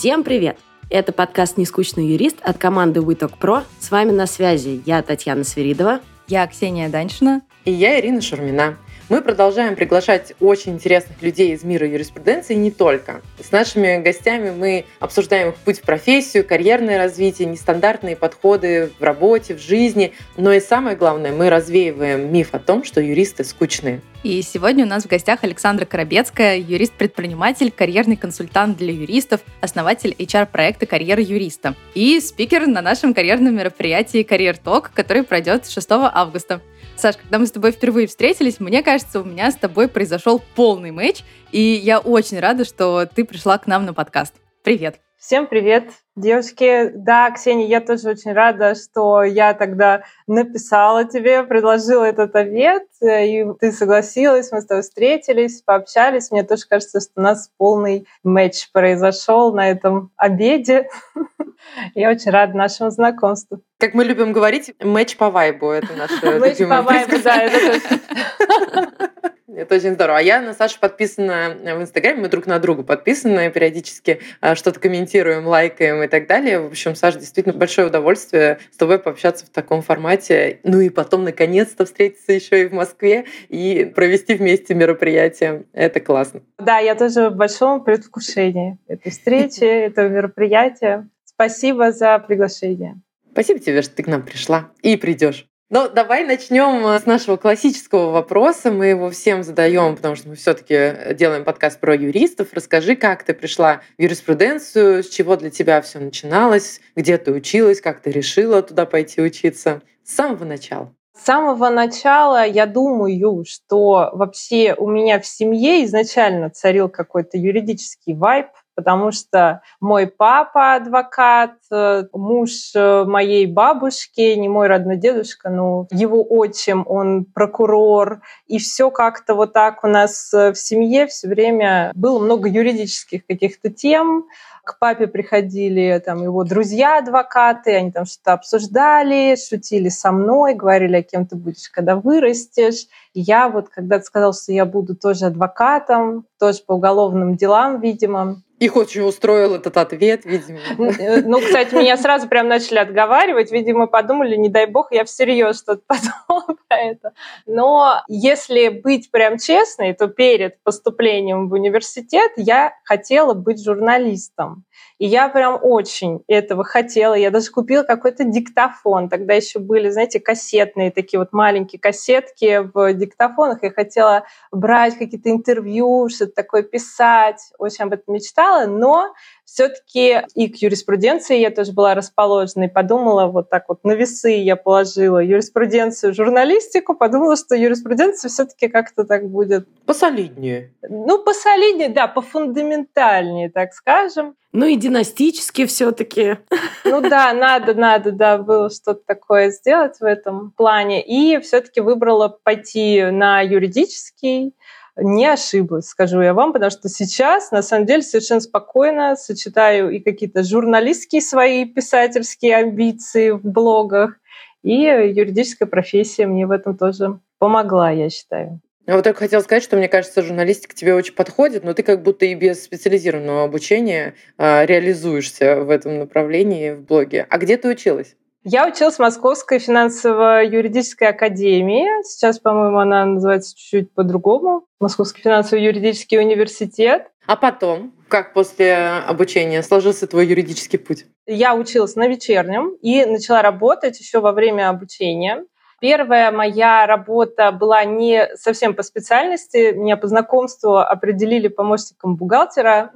Всем привет! Это подкаст «Нескучный юрист» от команды WeTalk Pro. С вами на связи я, Татьяна Свиридова. Я Ксения Даньшина. И я, Ирина Шурмина. Мы продолжаем приглашать очень интересных людей из мира юриспруденции не только. С нашими гостями мы обсуждаем их путь в профессию, карьерное развитие, нестандартные подходы в работе, в жизни. Но и самое главное, мы развеиваем миф о том, что юристы скучные. И сегодня у нас в гостях Александра Коробецкая, юрист-предприниматель, карьерный консультант для юристов, основатель HR-проекта «Карьера юриста» и спикер на нашем карьерном мероприятии «Карьер Ток», который пройдет 6 августа. Саш, когда мы с тобой впервые встретились, мне кажется, у меня с тобой произошел полный матч, и я очень рада, что ты пришла к нам на подкаст. Привет! Всем привет, девочки. Да, Ксения, я тоже очень рада, что я тогда написала тебе, предложила этот ответ, и ты согласилась, мы с тобой встретились, пообщались. Мне тоже кажется, что у нас полный матч произошел на этом обеде. Я очень рада нашему знакомству. Как мы любим говорить, матч по вайбу. Это наше Матч по вайбу, да, это точно. Это очень здорово. А я на Сашу подписана в Инстаграме, мы друг на друга подписаны, периодически а, что-то комментируем, лайкаем и так далее. В общем, Саша, действительно большое удовольствие с тобой пообщаться в таком формате. Ну и потом, наконец-то, встретиться еще и в Москве и провести вместе мероприятие. Это классно. Да, я тоже в большом предвкушении этой встречи, этого мероприятия. Спасибо за приглашение. Спасибо тебе, что ты к нам пришла и придешь. Ну, давай начнем э, с нашего классического вопроса. Мы его всем задаем, потому что мы все-таки делаем подкаст про юристов. Расскажи, как ты пришла в юриспруденцию, с чего для тебя все начиналось, где ты училась, как ты решила туда пойти учиться. С самого начала. С самого начала я думаю, что вообще у меня в семье изначально царил какой-то юридический вайб, потому что мой папа адвокат, э, муж э, моей бабушки, не мой родной дедушка, но его отчим, он прокурор, и все как-то вот так у нас э, в семье все время было много юридических каких-то тем, к папе приходили там его друзья-адвокаты, они там что-то обсуждали, шутили со мной, говорили, а кем ты будешь, когда вырастешь. Я вот когда-то сказала, что я буду тоже адвокатом, тоже по уголовным делам, видимо, их очень устроил этот ответ, видимо. Э, ну, кстати, меня сразу прям начали отговаривать. Видимо, подумали, не дай бог, я всерьез что-то подумала про это. Но если быть прям честной, то перед поступлением в университет я хотела быть журналистом. И я прям очень этого хотела. Я даже купила какой-то диктофон. Тогда еще были, знаете, кассетные такие вот маленькие кассетки в диктофонах. Я хотела брать какие-то интервью, что-то такое писать. Очень об этом мечтала. Но все-таки и к юриспруденции я тоже была расположена и подумала вот так вот на весы я положила юриспруденцию, журналистику, подумала, что юриспруденция все-таки как-то так будет... Посолиднее. Ну, посолиднее, да, пофундаментальнее, так скажем. Ну и династически все-таки. Ну да, надо, надо, да, было что-то такое сделать в этом плане. И все-таки выбрала пойти на юридический не ошиблась, скажу я вам, потому что сейчас, на самом деле, совершенно спокойно сочетаю и какие-то журналистские свои писательские амбиции в блогах, и юридическая профессия мне в этом тоже помогла, я считаю. Я вот только хотела сказать, что мне кажется, журналистика тебе очень подходит, но ты как будто и без специализированного обучения э, реализуешься в этом направлении в блоге. А где ты училась? Я училась в Московской финансово-юридической академии. Сейчас, по-моему, она называется чуть-чуть по-другому. Московский финансово-юридический университет. А потом, как после обучения сложился твой юридический путь? Я училась на вечернем и начала работать еще во время обучения. Первая моя работа была не совсем по специальности. Меня по знакомству определили помощником бухгалтера,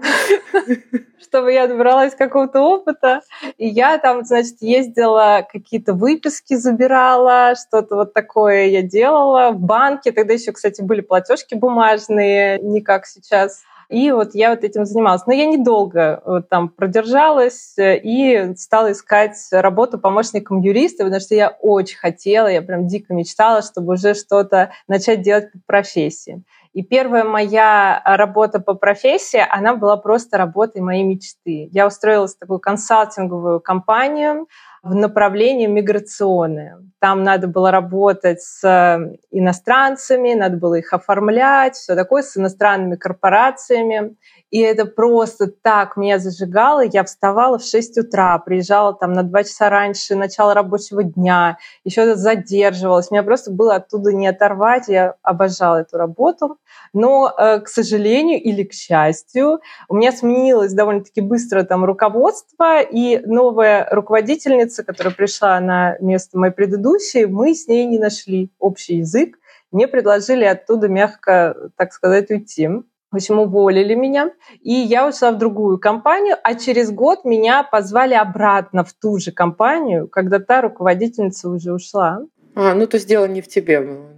чтобы я добралась какого-то опыта. И я там, значит, ездила, какие-то выписки забирала, что-то вот такое я делала в банке. Тогда еще, кстати, были платежки бумажные, не как сейчас. И вот я вот этим занималась. Но я недолго вот там продержалась э, и стала искать работу помощником юриста, потому что я очень хотела, я прям дико мечтала, чтобы уже что-то начать делать по профессии. И первая моя работа по профессии, она была просто работой моей мечты. Я устроилась в такую консалтинговую компанию, в направлении миграционное. Там надо было работать с э, иностранцами, надо было их оформлять, все такое, с иностранными корпорациями. И это просто так меня зажигало. Я вставала в 6 утра, приезжала там на 2 часа раньше начала рабочего дня, еще задерживалась. Меня просто было оттуда не оторвать. Я обожала эту работу. Но, э, к сожалению или к счастью, у меня сменилось довольно-таки быстро там руководство, и новая руководительница, которая пришла на место моей предыдущей, мы с ней не нашли общий язык. Мне предложили оттуда мягко, так сказать, уйти. В общем, уволили меня, и я ушла в другую компанию, а через год меня позвали обратно в ту же компанию, когда та руководительница уже ушла. А, ну то есть дело не в тебе было.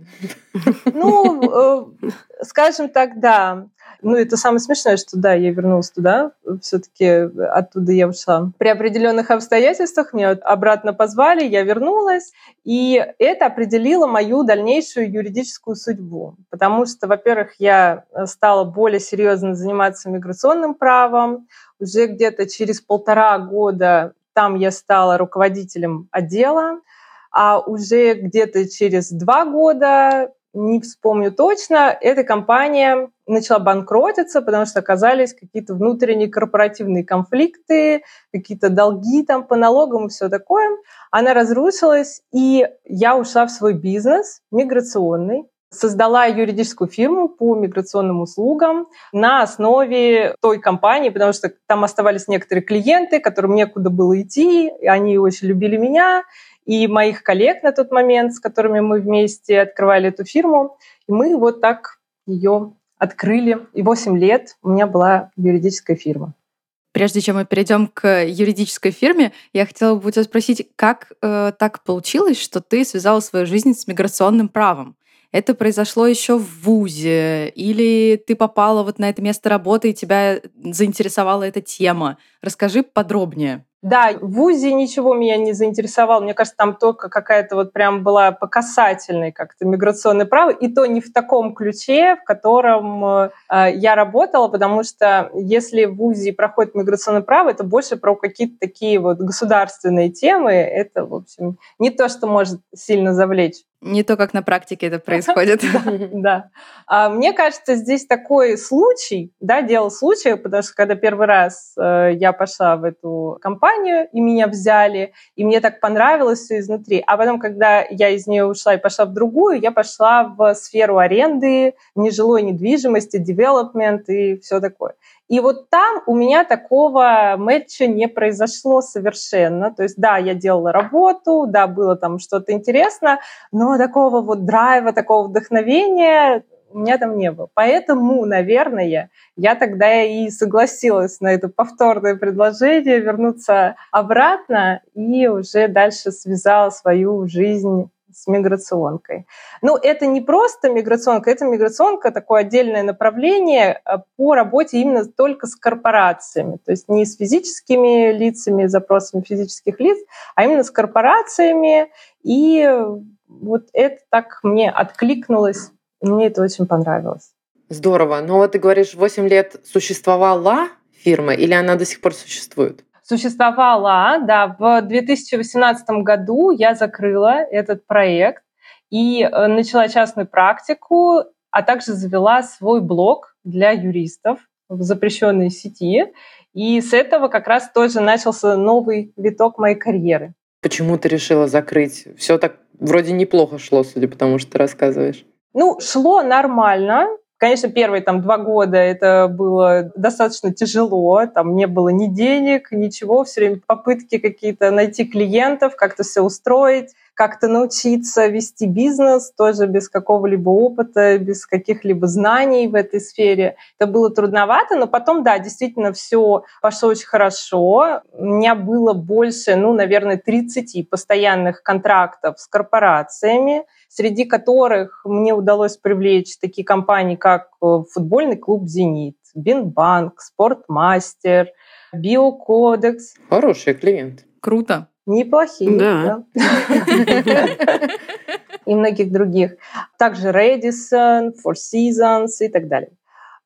Ну, э, скажем так, да. Ну, это самое смешное, что да, я вернулась туда, все-таки оттуда я ушла. При определенных обстоятельствах меня обратно позвали, я вернулась, и это определило мою дальнейшую юридическую судьбу. Потому что, во-первых, я стала более серьезно заниматься миграционным правом. Уже где-то через полтора года там я стала руководителем отдела, а уже где-то через два года, не вспомню точно, эта компания начала банкротиться, потому что оказались какие-то внутренние корпоративные конфликты, какие-то долги там по налогам и все такое. Она разрушилась, и я ушла в свой бизнес миграционный, создала юридическую фирму по миграционным услугам на основе той компании, потому что там оставались некоторые клиенты, которым некуда было идти, и они очень любили меня, и моих коллег на тот момент, с которыми мы вместе открывали эту фирму. И мы вот так ее открыли. И 8 лет у меня была юридическая фирма. Прежде чем мы перейдем к юридической фирме, я хотела бы у тебя спросить, как э, так получилось, что ты связала свою жизнь с миграционным правом? Это произошло еще в ВУЗе, или ты попала вот на это место работы и тебя заинтересовала эта тема? Расскажи подробнее. Да, в ВУЗе ничего меня не заинтересовало. Мне кажется, там только какая-то вот прям была по касательной как-то миграционное право, и то не в таком ключе, в котором э, я работала, потому что если в ВУЗе проходит миграционное право, это больше про какие-то такие вот государственные темы. Это, в общем, не то, что может сильно завлечь. Не то, как на практике это происходит. Да. А мне кажется, здесь такой случай, да, дело случая, потому что когда первый раз э, я пошла в эту компанию, и меня взяли, и мне так понравилось все изнутри. А потом, когда я из нее ушла и пошла в другую, я пошла в сферу аренды, нежилой недвижимости, development и все такое. И вот там у меня такого мэтча не произошло совершенно. То есть, да, я делала работу, да, было там что-то интересно, но такого вот драйва, такого вдохновения у меня там не было. Поэтому, наверное, я тогда и согласилась на это повторное предложение вернуться обратно и уже дальше связала свою жизнь с миграционкой. Ну, это не просто миграционка, это миграционка, такое отдельное направление э, по работе именно только с корпорациями, то есть не с физическими лицами, запросами физических лиц, а именно с корпорациями. И вот это так мне откликнулось, мне это очень понравилось. Здорово. Но вот ты говоришь, 8 лет существовала фирма или она до сих пор существует? существовала, да, в 2018 году я закрыла этот проект и э, начала частную практику, а также завела свой блог для юристов в запрещенной сети. И с этого как раз тоже начался новый виток моей карьеры. Почему ты решила закрыть? Все так вроде неплохо шло, судя по тому, что ты рассказываешь. Ну, шло нормально. Конечно, первые там два года это было достаточно тяжело, там не было ни денег, ничего, все время попытки какие-то найти клиентов, как-то все устроить, как-то научиться вести бизнес, тоже без какого-либо опыта, без каких-либо знаний в этой сфере. Это было трудновато, но потом, да, действительно все пошло очень хорошо. У меня было больше, ну, наверное, 30 постоянных контрактов с корпорациями, среди которых мне удалось привлечь такие компании, как э, футбольный клуб «Зенит», Бинбанк, Спортмастер, Биокодекс. Хороший клиент. Круто. Неплохие, да. И многих других. Также Redison, Four Seasons и так далее.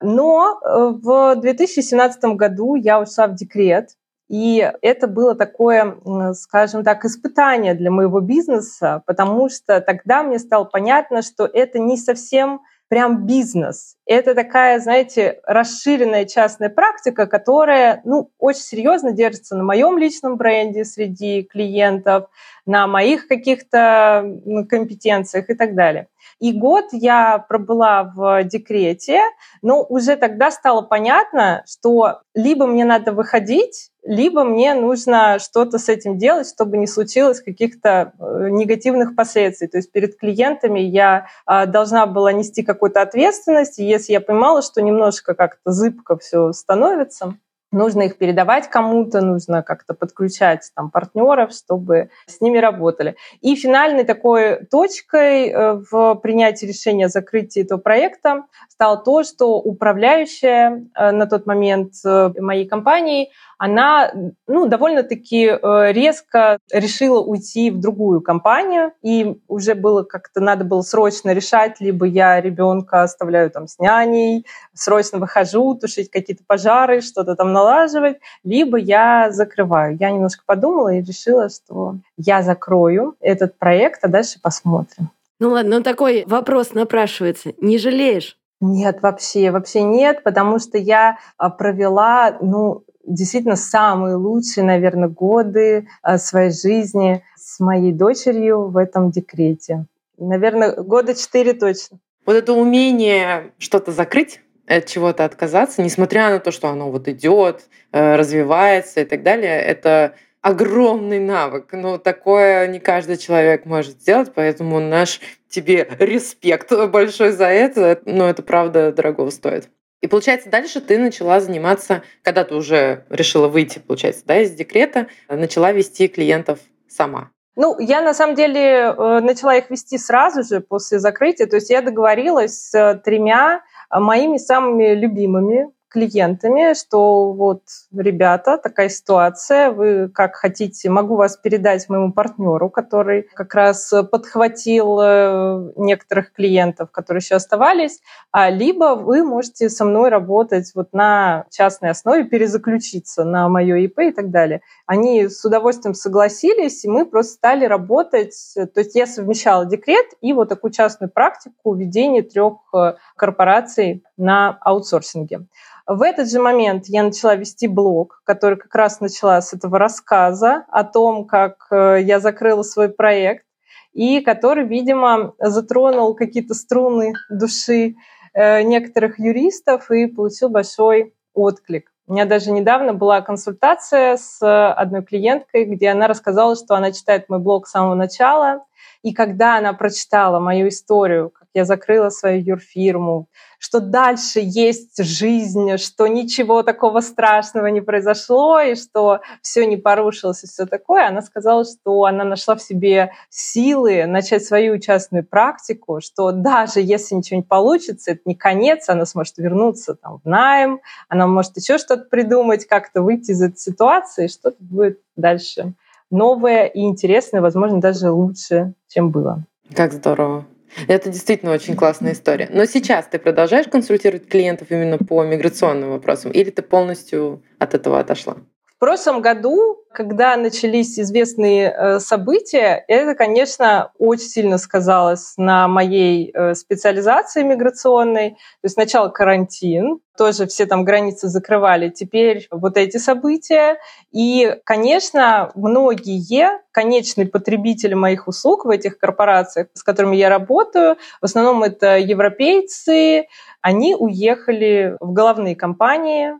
Но э, в 2017 году я ушла в декрет, И это было такое, скажем так, испытание для моего бизнеса, потому что тогда мне стало понятно, что это не совсем прям бизнес. Это такая, знаете, расширенная частная практика, которая ну, очень серьезно держится на моем личном бренде среди клиентов, на моих каких-то компетенциях и так далее. И год я пробыла в декрете, но уже тогда стало понятно, что либо мне надо выходить, либо мне нужно что-то с этим делать, чтобы не случилось каких-то э, негативных последствий. То есть перед клиентами я а, должна была нести какую-то ответственность, и если я понимала, что немножко как-то зыбко все становится, нужно их передавать кому-то, нужно как-то подключать там партнеров, чтобы с ними работали. И финальной такой точкой э, в принятии решения о закрытии этого проекта стало то, что управляющая э, на тот момент моей компании она ну, довольно-таки э, резко решила уйти в другую компанию, и уже было как-то надо было срочно решать, либо я ребенка оставляю там с няней, срочно выхожу, тушить какие-то пожары, что-то там налаживать, либо я закрываю. Я немножко подумала и решила, что я закрою этот проект, а дальше посмотрим. Ну ладно, ну такой вопрос напрашивается. Не жалеешь? Нет, вообще, вообще нет, потому что я а, провела, ну, действительно самые лучшие, наверное, годы э, своей жизни с моей дочерью в этом декрете. Наверное, года четыре точно. Вот это умение что-то закрыть, от чего-то отказаться, несмотря на то, что оно вот идет, э, развивается и так далее, это огромный навык. Но такое не каждый человек может сделать, поэтому наш тебе респект большой за это. Но это правда дорого стоит. И получается, дальше ты начала заниматься, когда ты уже решила выйти, получается, да, из декрета, начала вести клиентов сама. Ну, я на самом деле э, начала их вести сразу же после закрытия. То есть я договорилась с тремя моими самыми любимыми клиентами, что вот, ребята, такая ситуация, вы как хотите, могу вас передать моему партнеру, который как раз подхватил э, некоторых клиентов, которые еще оставались, а либо вы можете со мной работать вот на частной основе, перезаключиться на мое ИП и так далее. Они с удовольствием согласились, и мы просто стали работать, то есть я совмещала декрет и вот такую частную практику ведения трех э, корпораций на аутсорсинге. В этот же момент я начала вести блог, который как раз начала с этого рассказа о том, как э, я закрыла свой проект, и который, видимо, затронул какие-то струны души э, некоторых юристов и получил большой отклик. У меня даже недавно была консультация с одной клиенткой, где она рассказала, что она читает мой блог с самого начала, и когда она прочитала мою историю, я закрыла свою юрфирму, что дальше есть жизнь, что ничего такого страшного не произошло, и что все не порушилось и все такое, она сказала, что она нашла в себе силы начать свою частную практику, что даже если ничего не получится, это не конец, она сможет вернуться там, в найм, она может еще что-то придумать, как-то выйти из этой ситуации, что-то будет дальше новое и интересное, возможно, даже лучше, чем было. Как здорово. Это действительно очень классная история. Но сейчас ты продолжаешь консультировать клиентов именно по миграционным вопросам или ты полностью от этого отошла? В прошлом году, когда начались известные э, события, это, конечно, очень сильно сказалось на моей э, специализации миграционной. То есть сначала карантин, тоже все там границы закрывали, теперь вот эти события. И, конечно, многие конечные потребители моих услуг в этих корпорациях, с которыми я работаю, в основном это европейцы, они уехали в головные компании,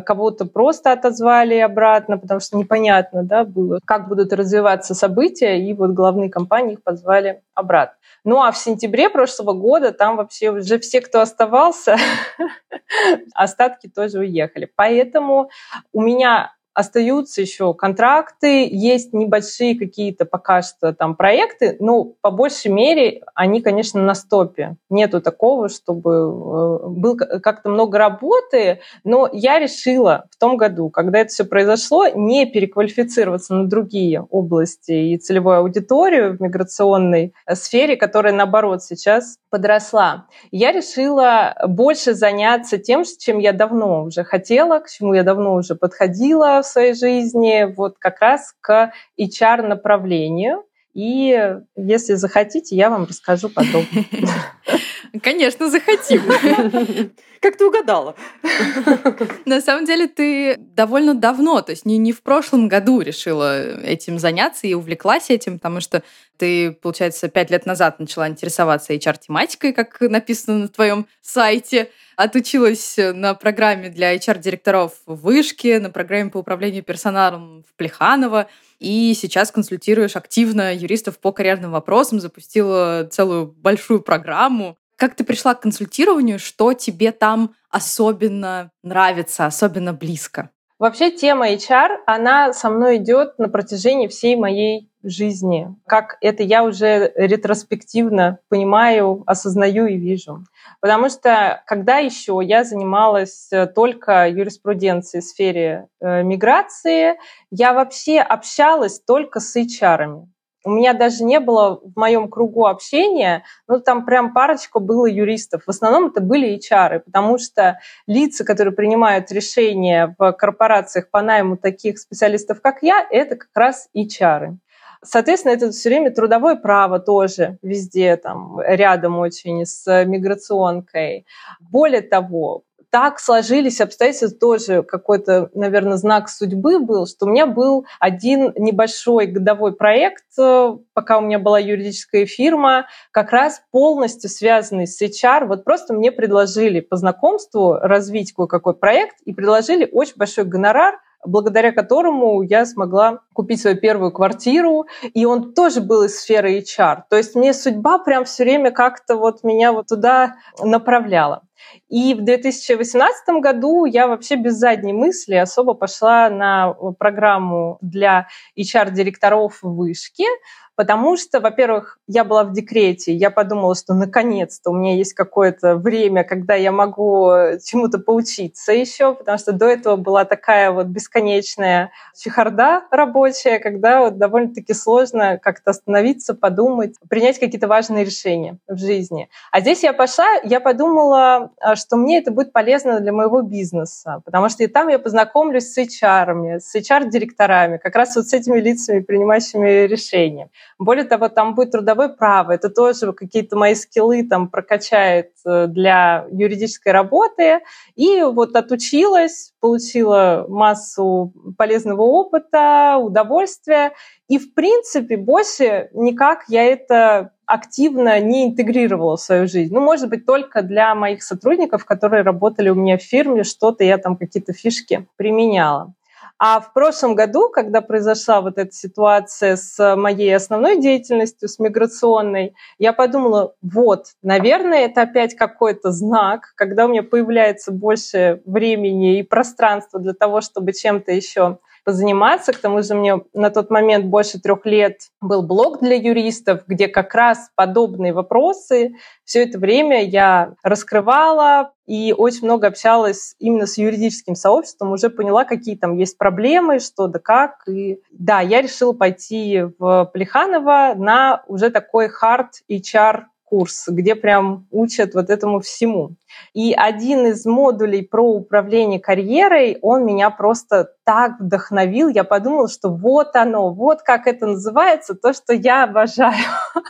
кого-то просто отозвали обратно, потому что непонятно да, было, как будут развиваться события, и вот главные компании их позвали обратно. Ну а в сентябре прошлого года там вообще уже все, кто оставался, остатки тоже уехали. Поэтому у меня остаются еще контракты, есть небольшие какие-то пока что там проекты, но по большей мере они, конечно, на стопе. Нету такого, чтобы э, был как-то много работы, но я решила в том году, когда это все произошло, не переквалифицироваться на другие области и целевую аудиторию в миграционной сфере, которая, наоборот, сейчас подросла. Я решила больше заняться тем, чем я давно уже хотела, к чему я давно уже подходила, в своей жизни вот как раз к HR-направлению. И если захотите, я вам расскажу подробно. Конечно, захотим. Как ты угадала? На самом деле ты довольно давно, то есть не, не в прошлом году решила этим заняться и увлеклась этим, потому что ты, получается, пять лет назад начала интересоваться HR-тематикой, как написано на твоем сайте, отучилась на программе для HR-директоров в Вышке, на программе по управлению персоналом в Плеханово, и сейчас консультируешь активно юристов по карьерным вопросам, запустила целую большую программу. Как ты пришла к консультированию? Что тебе там особенно нравится, особенно близко? Вообще тема HR, она со мной идет на протяжении всей моей жизни. Как это я уже ретроспективно понимаю, осознаю и вижу. Потому что когда еще я занималась э, только юриспруденцией в сфере э, миграции, я вообще общалась только с HR. У меня даже не было в моем кругу общения, ну там прям парочка было юристов. В основном это были HR, потому что лица, которые принимают решения в корпорациях по найму таких специалистов, как я, это как раз HR. Соответственно, это все время трудовое право тоже везде там рядом очень с миграционкой. Более того, так сложились обстоятельства, тоже какой-то, наверное, знак судьбы был, что у меня был один небольшой годовой проект, э, пока у меня была юридическая фирма, как раз полностью связанный с HR. Вот просто мне предложили по знакомству развить кое-какой проект и предложили очень большой гонорар, благодаря которому я смогла купить свою первую квартиру, и он тоже был из сферы HR. То есть мне судьба прям все время как-то вот меня вот туда направляла. И в 2018 году я вообще без задней мысли особо пошла на программу для HR-директоров в Вышке, потому что, во-первых, я была в декрете, я подумала, что наконец-то у меня есть какое-то время, когда я могу чему-то поучиться еще, потому что до этого была такая вот бесконечная чехарда рабочая, когда вот довольно-таки сложно как-то остановиться, подумать, принять какие-то важные решения в жизни. А здесь я пошла, я подумала, что мне это будет полезно для моего бизнеса, потому что и там я познакомлюсь с HR, с HR-директорами, как раз вот с этими лицами, принимающими решения. Более того, там будет трудовое право. Это тоже какие-то мои скиллы там прокачает э, для юридической работы. И вот отучилась, получила массу полезного опыта, удовольствия. И, в принципе, больше никак я это активно не интегрировала в свою жизнь. Ну, может быть, только для моих сотрудников, которые работали у меня в фирме, что-то я там какие-то фишки применяла. А в прошлом году, когда произошла вот эта ситуация с моей основной деятельностью, с миграционной, я подумала, вот, наверное, это опять какой-то знак, когда у меня появляется больше времени и пространства для того, чтобы чем-то еще позаниматься. К тому же мне на тот момент больше трех лет был блог для юристов, где как раз подобные вопросы все это время я раскрывала и очень много общалась именно с юридическим сообществом, уже поняла, какие там есть проблемы, что да как. И да, я решила пойти в Плеханово на уже такой hard HR курс, где прям учат вот этому всему. И один из модулей про управление карьерой, он меня просто так вдохновил. Я подумала, что вот оно, вот как это называется, то, что я обожаю,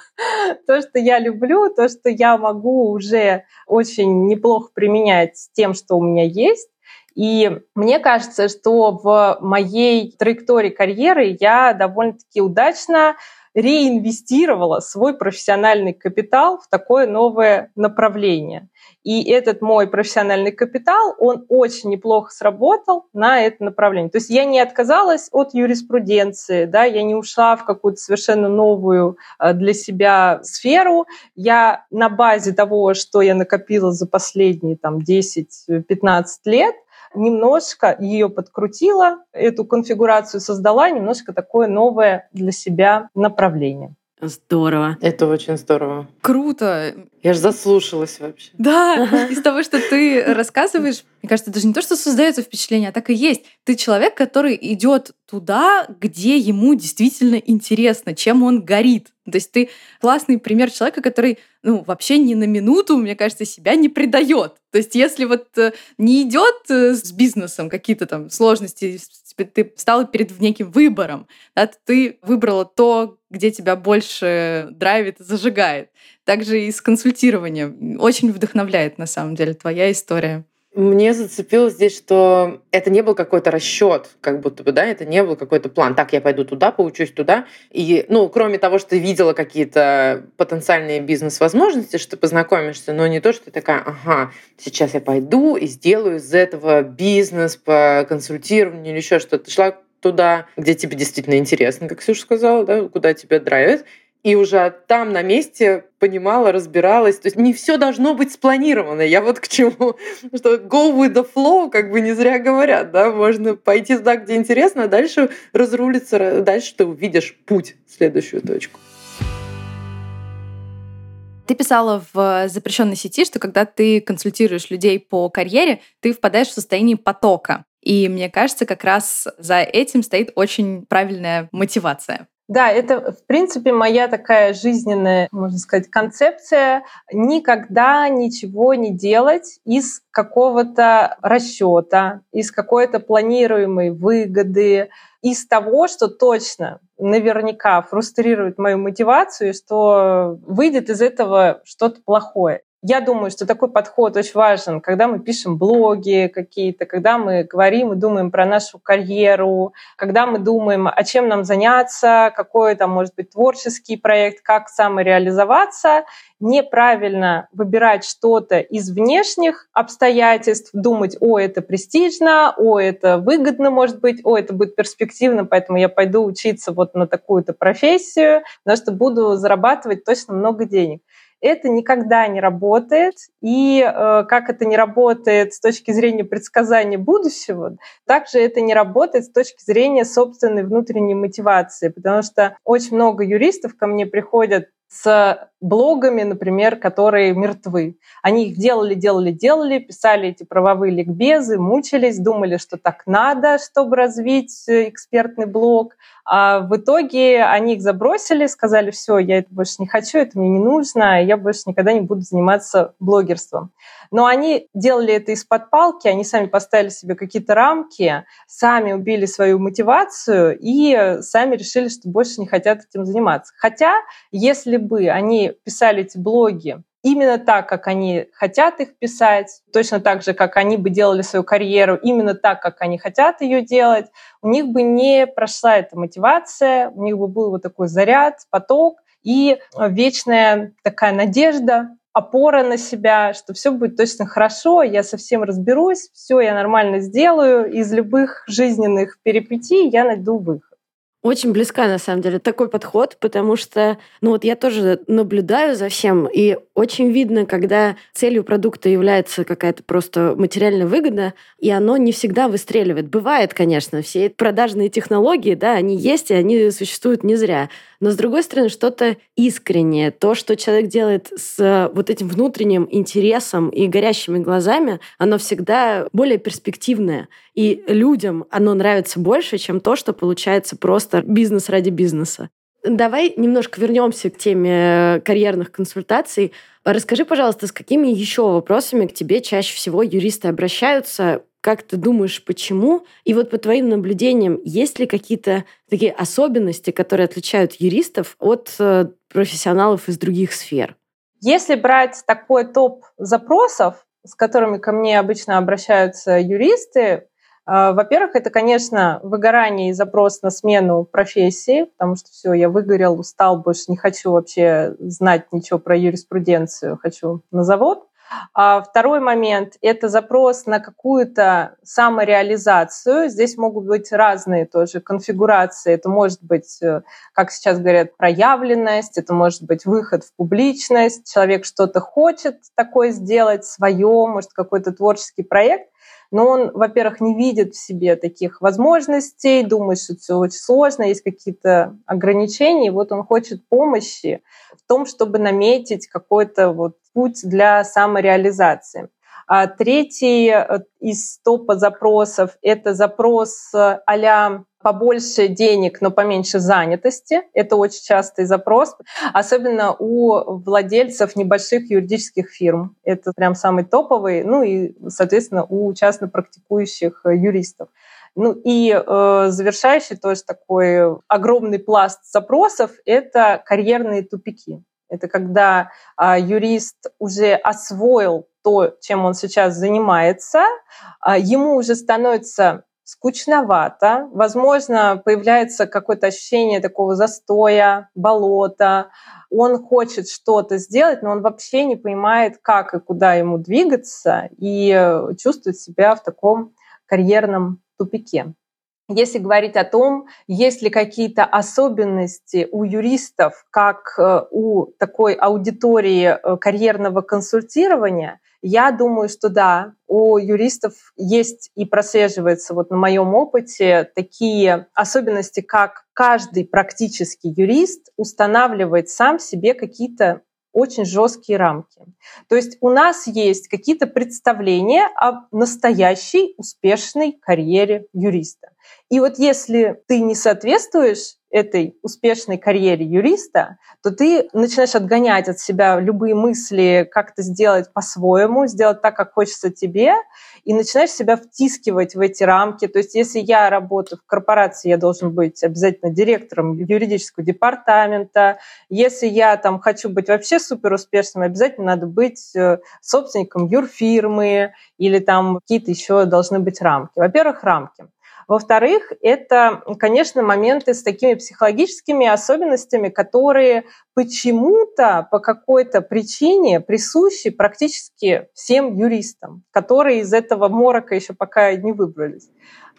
то, что я люблю, то, что я могу уже очень неплохо применять с тем, что у меня есть. И мне кажется, что в моей траектории карьеры я довольно-таки удачно реинвестировала свой профессиональный капитал в такое новое направление. И этот мой профессиональный капитал, он очень неплохо сработал на это направление. То есть я не отказалась от юриспруденции, да, я не ушла в какую-то совершенно новую э, для себя сферу. Я на базе того, что я накопила за последние там, 10-15 лет, немножко ее подкрутила, эту конфигурацию создала, немножко такое новое для себя направление. Здорово. Это очень здорово. Круто. Я же заслушалась вообще. Да, из того, что ты рассказываешь, мне кажется, даже не то, что создается впечатление, а так и есть. Ты человек, который идет туда, где ему действительно интересно, чем он горит. То есть ты классный пример человека, который ну, вообще ни на минуту, мне кажется, себя не предает. То есть если вот э, не идет э, с бизнесом какие-то там сложности, ты стал перед неким выбором, да, ты выбрала то, где тебя больше драйвит и зажигает. Также и с консультированием. Очень вдохновляет, на самом деле, твоя история. Мне зацепилось здесь, что это не был какой-то расчет, как будто бы, да, это не был какой-то план. Так, я пойду туда, поучусь туда. И, ну, кроме того, что ты видела какие-то потенциальные бизнес-возможности, что ты познакомишься, но не то, что ты такая, ага, сейчас я пойду и сделаю из этого бизнес по консультированию или еще что-то. Ты шла туда, где тебе действительно интересно, как Ксюша сказала, да, куда тебя драйвит, и уже там на месте понимала, разбиралась. То есть не все должно быть спланировано. Я вот к чему, что go with the flow, как бы не зря говорят, да, можно пойти туда, где интересно, а дальше разрулиться, дальше ты увидишь путь следующую точку. Ты писала в запрещенной сети, что когда ты консультируешь людей по карьере, ты впадаешь в состояние потока. И мне кажется, как раз за этим стоит очень правильная мотивация. Да, это, в принципе, моя такая жизненная, можно сказать, концепция никогда ничего не делать из какого-то расчета, из какой-то планируемой выгоды, из того, что точно наверняка фрустрирует мою мотивацию, что выйдет из этого что-то плохое. Я думаю, что такой подход очень важен, когда мы пишем блоги какие-то, когда мы говорим и думаем про нашу карьеру, когда мы думаем, о чем нам заняться, какой там может быть творческий проект, как самореализоваться. Неправильно выбирать что-то из внешних обстоятельств, думать, о, это престижно, о, это выгодно может быть, о, это будет перспективно, поэтому я пойду учиться вот на такую-то профессию, потому что буду зарабатывать точно много денег это никогда не работает. И э, как это не работает с точки зрения предсказания будущего, также это не работает с точки зрения собственной внутренней мотивации, потому что очень много юристов ко мне приходят с блогами, например, которые мертвы. Они их делали, делали, делали, писали эти правовые ликбезы, мучились, думали, что так надо, чтобы развить э, экспертный блог. А в итоге они их забросили, сказали, все, я это больше не хочу, это мне не нужно, я больше никогда не буду заниматься блогерством. Но они делали это из-под палки, они сами поставили себе какие-то рамки, сами убили свою мотивацию и сами решили, что больше не хотят этим заниматься. Хотя, если бы они писали эти блоги именно так, как они хотят их писать, точно так же, как они бы делали свою карьеру, именно так, как они хотят ее делать, у них бы не прошла эта мотивация, у них бы был вот такой заряд, поток и вечная такая надежда опора на себя, что все будет точно хорошо, я совсем разберусь, все я нормально сделаю, из любых жизненных перипетий я найду выход. Очень близка, на самом деле, такой подход, потому что, ну вот я тоже наблюдаю за всем, и очень видно, когда целью продукта является какая-то просто материальная выгода, и оно не всегда выстреливает. Бывает, конечно, все продажные технологии, да, они есть, и они существуют не зря. Но, с другой стороны, что-то искреннее, то, что человек делает с вот этим внутренним интересом и горящими глазами, оно всегда более перспективное. И людям оно нравится больше, чем то, что получается просто бизнес ради бизнеса. Давай немножко вернемся к теме карьерных консультаций. Расскажи, пожалуйста, с какими еще вопросами к тебе чаще всего юристы обращаются? Как ты думаешь, почему? И вот по твоим наблюдениям, есть ли какие-то такие особенности, которые отличают юристов от э, профессионалов из других сфер? Если брать такой топ запросов, с которыми ко мне обычно обращаются юристы, во-первых, это, конечно, выгорание и запрос на смену профессии, потому что все, я выгорел, устал, больше не хочу вообще знать ничего про юриспруденцию, хочу на завод. А второй момент – это запрос на какую-то самореализацию. Здесь могут быть разные тоже конфигурации. Это может быть, э, как сейчас говорят, проявленность, это может быть выход в публичность. Человек что-то хочет такое сделать свое, может, какой-то творческий проект но он, во-первых, не видит в себе таких возможностей, думает, что все очень сложно, есть какие-то ограничения, и вот он хочет помощи в том, чтобы наметить какой-то вот путь для самореализации. А третий э, из топа запросов – это запрос а побольше денег, но поменьше занятости. Это очень частый запрос, особенно у владельцев небольших юридических фирм. Это прям самый топовый, ну и, соответственно, у частно практикующих юристов. Ну и э, завершающий тоже такой огромный пласт запросов – это карьерные тупики. Это когда э, юрист уже освоил то, чем он сейчас занимается, э, ему уже становится скучновато, возможно, появляется какое-то ощущение такого застоя, болота, он хочет что-то сделать, но он вообще не понимает, как и куда ему двигаться, и чувствует себя в таком карьерном тупике. Если говорить о том, есть ли какие-то особенности у юристов, как э, у такой аудитории э, карьерного консультирования, я думаю, что да, у юристов есть и прослеживается вот на моем опыте такие особенности, как каждый практический юрист устанавливает сам себе какие-то очень жесткие рамки. То есть у нас есть какие-то представления о настоящей успешной карьере юриста. И вот если ты не соответствуешь этой успешной карьере юриста, то ты начинаешь отгонять от себя любые мысли, как это сделать по-своему, сделать так, как хочется тебе, и начинаешь себя втискивать в эти рамки. То есть если я работаю в корпорации, я должен быть обязательно директором юридического департамента. Если я там хочу быть вообще супер успешным, обязательно надо быть э, собственником юрфирмы или там какие-то еще должны быть рамки. Во-первых, рамки. Во-вторых, это, конечно, моменты с такими психологическими особенностями, которые почему-то по какой-то причине присущи практически всем юристам, которые из этого морока еще пока не выбрались.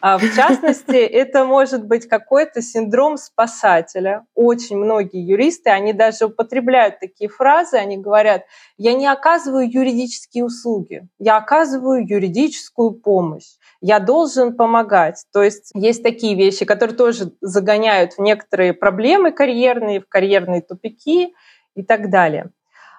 А в частности, это может быть какой-то синдром спасателя. Очень многие юристы, они даже употребляют такие фразы, они говорят, я не оказываю юридические услуги, я оказываю юридическую помощь, я должен помогать. То есть есть такие вещи, которые тоже загоняют в некоторые проблемы карьерные, в карьерные тупики и так далее.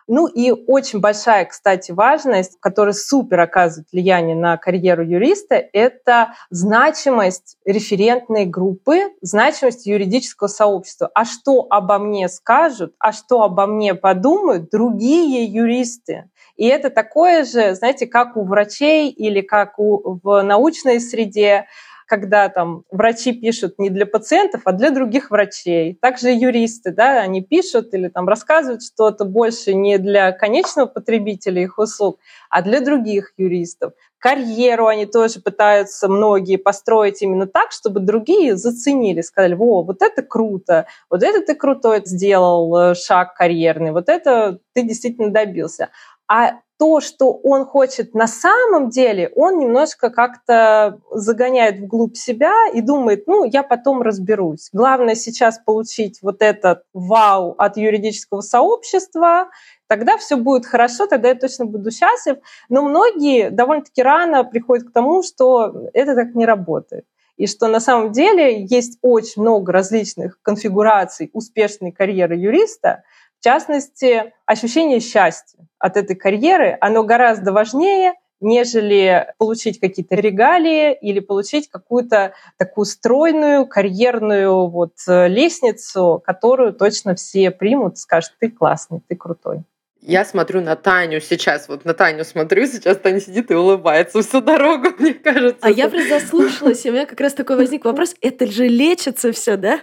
Ну и очень большая, кстати, важность, которая супер оказывает влияние на карьеру юриста, это значимость референтной группы, значимость юридического сообщества. А что обо мне скажут, а что обо мне подумают другие юристы? И это такое же, знаете, как у врачей или как у, в научной среде когда там врачи пишут не для пациентов, а для других врачей. Также юристы, да, они пишут или там рассказывают что-то больше не для конечного потребителя их услуг, а для других юристов. Карьеру они тоже пытаются многие построить именно так, чтобы другие заценили, сказали, во, вот это круто, вот это ты крутой сделал э, шаг карьерный, вот это ты действительно добился. А то, что он хочет на самом деле, он немножко как-то загоняет вглубь себя и думает, ну, я потом разберусь. Главное сейчас получить вот этот вау от юридического сообщества, тогда все будет хорошо, тогда я точно буду счастлив. Но многие довольно-таки рано приходят к тому, что это так не работает. И что на самом деле есть очень много различных конфигураций успешной карьеры юриста, в частности, ощущение счастья от этой карьеры, оно гораздо важнее, нежели получить какие-то регалии или получить какую-то такую стройную карьерную вот э, лестницу, которую точно все примут, скажут, ты классный, ты крутой. Я смотрю на Таню сейчас, вот на Таню смотрю, сейчас Таня сидит и улыбается всю дорогу, мне кажется. А я просто заслушалась, и у меня как раз такой возник вопрос, это же лечится все, да?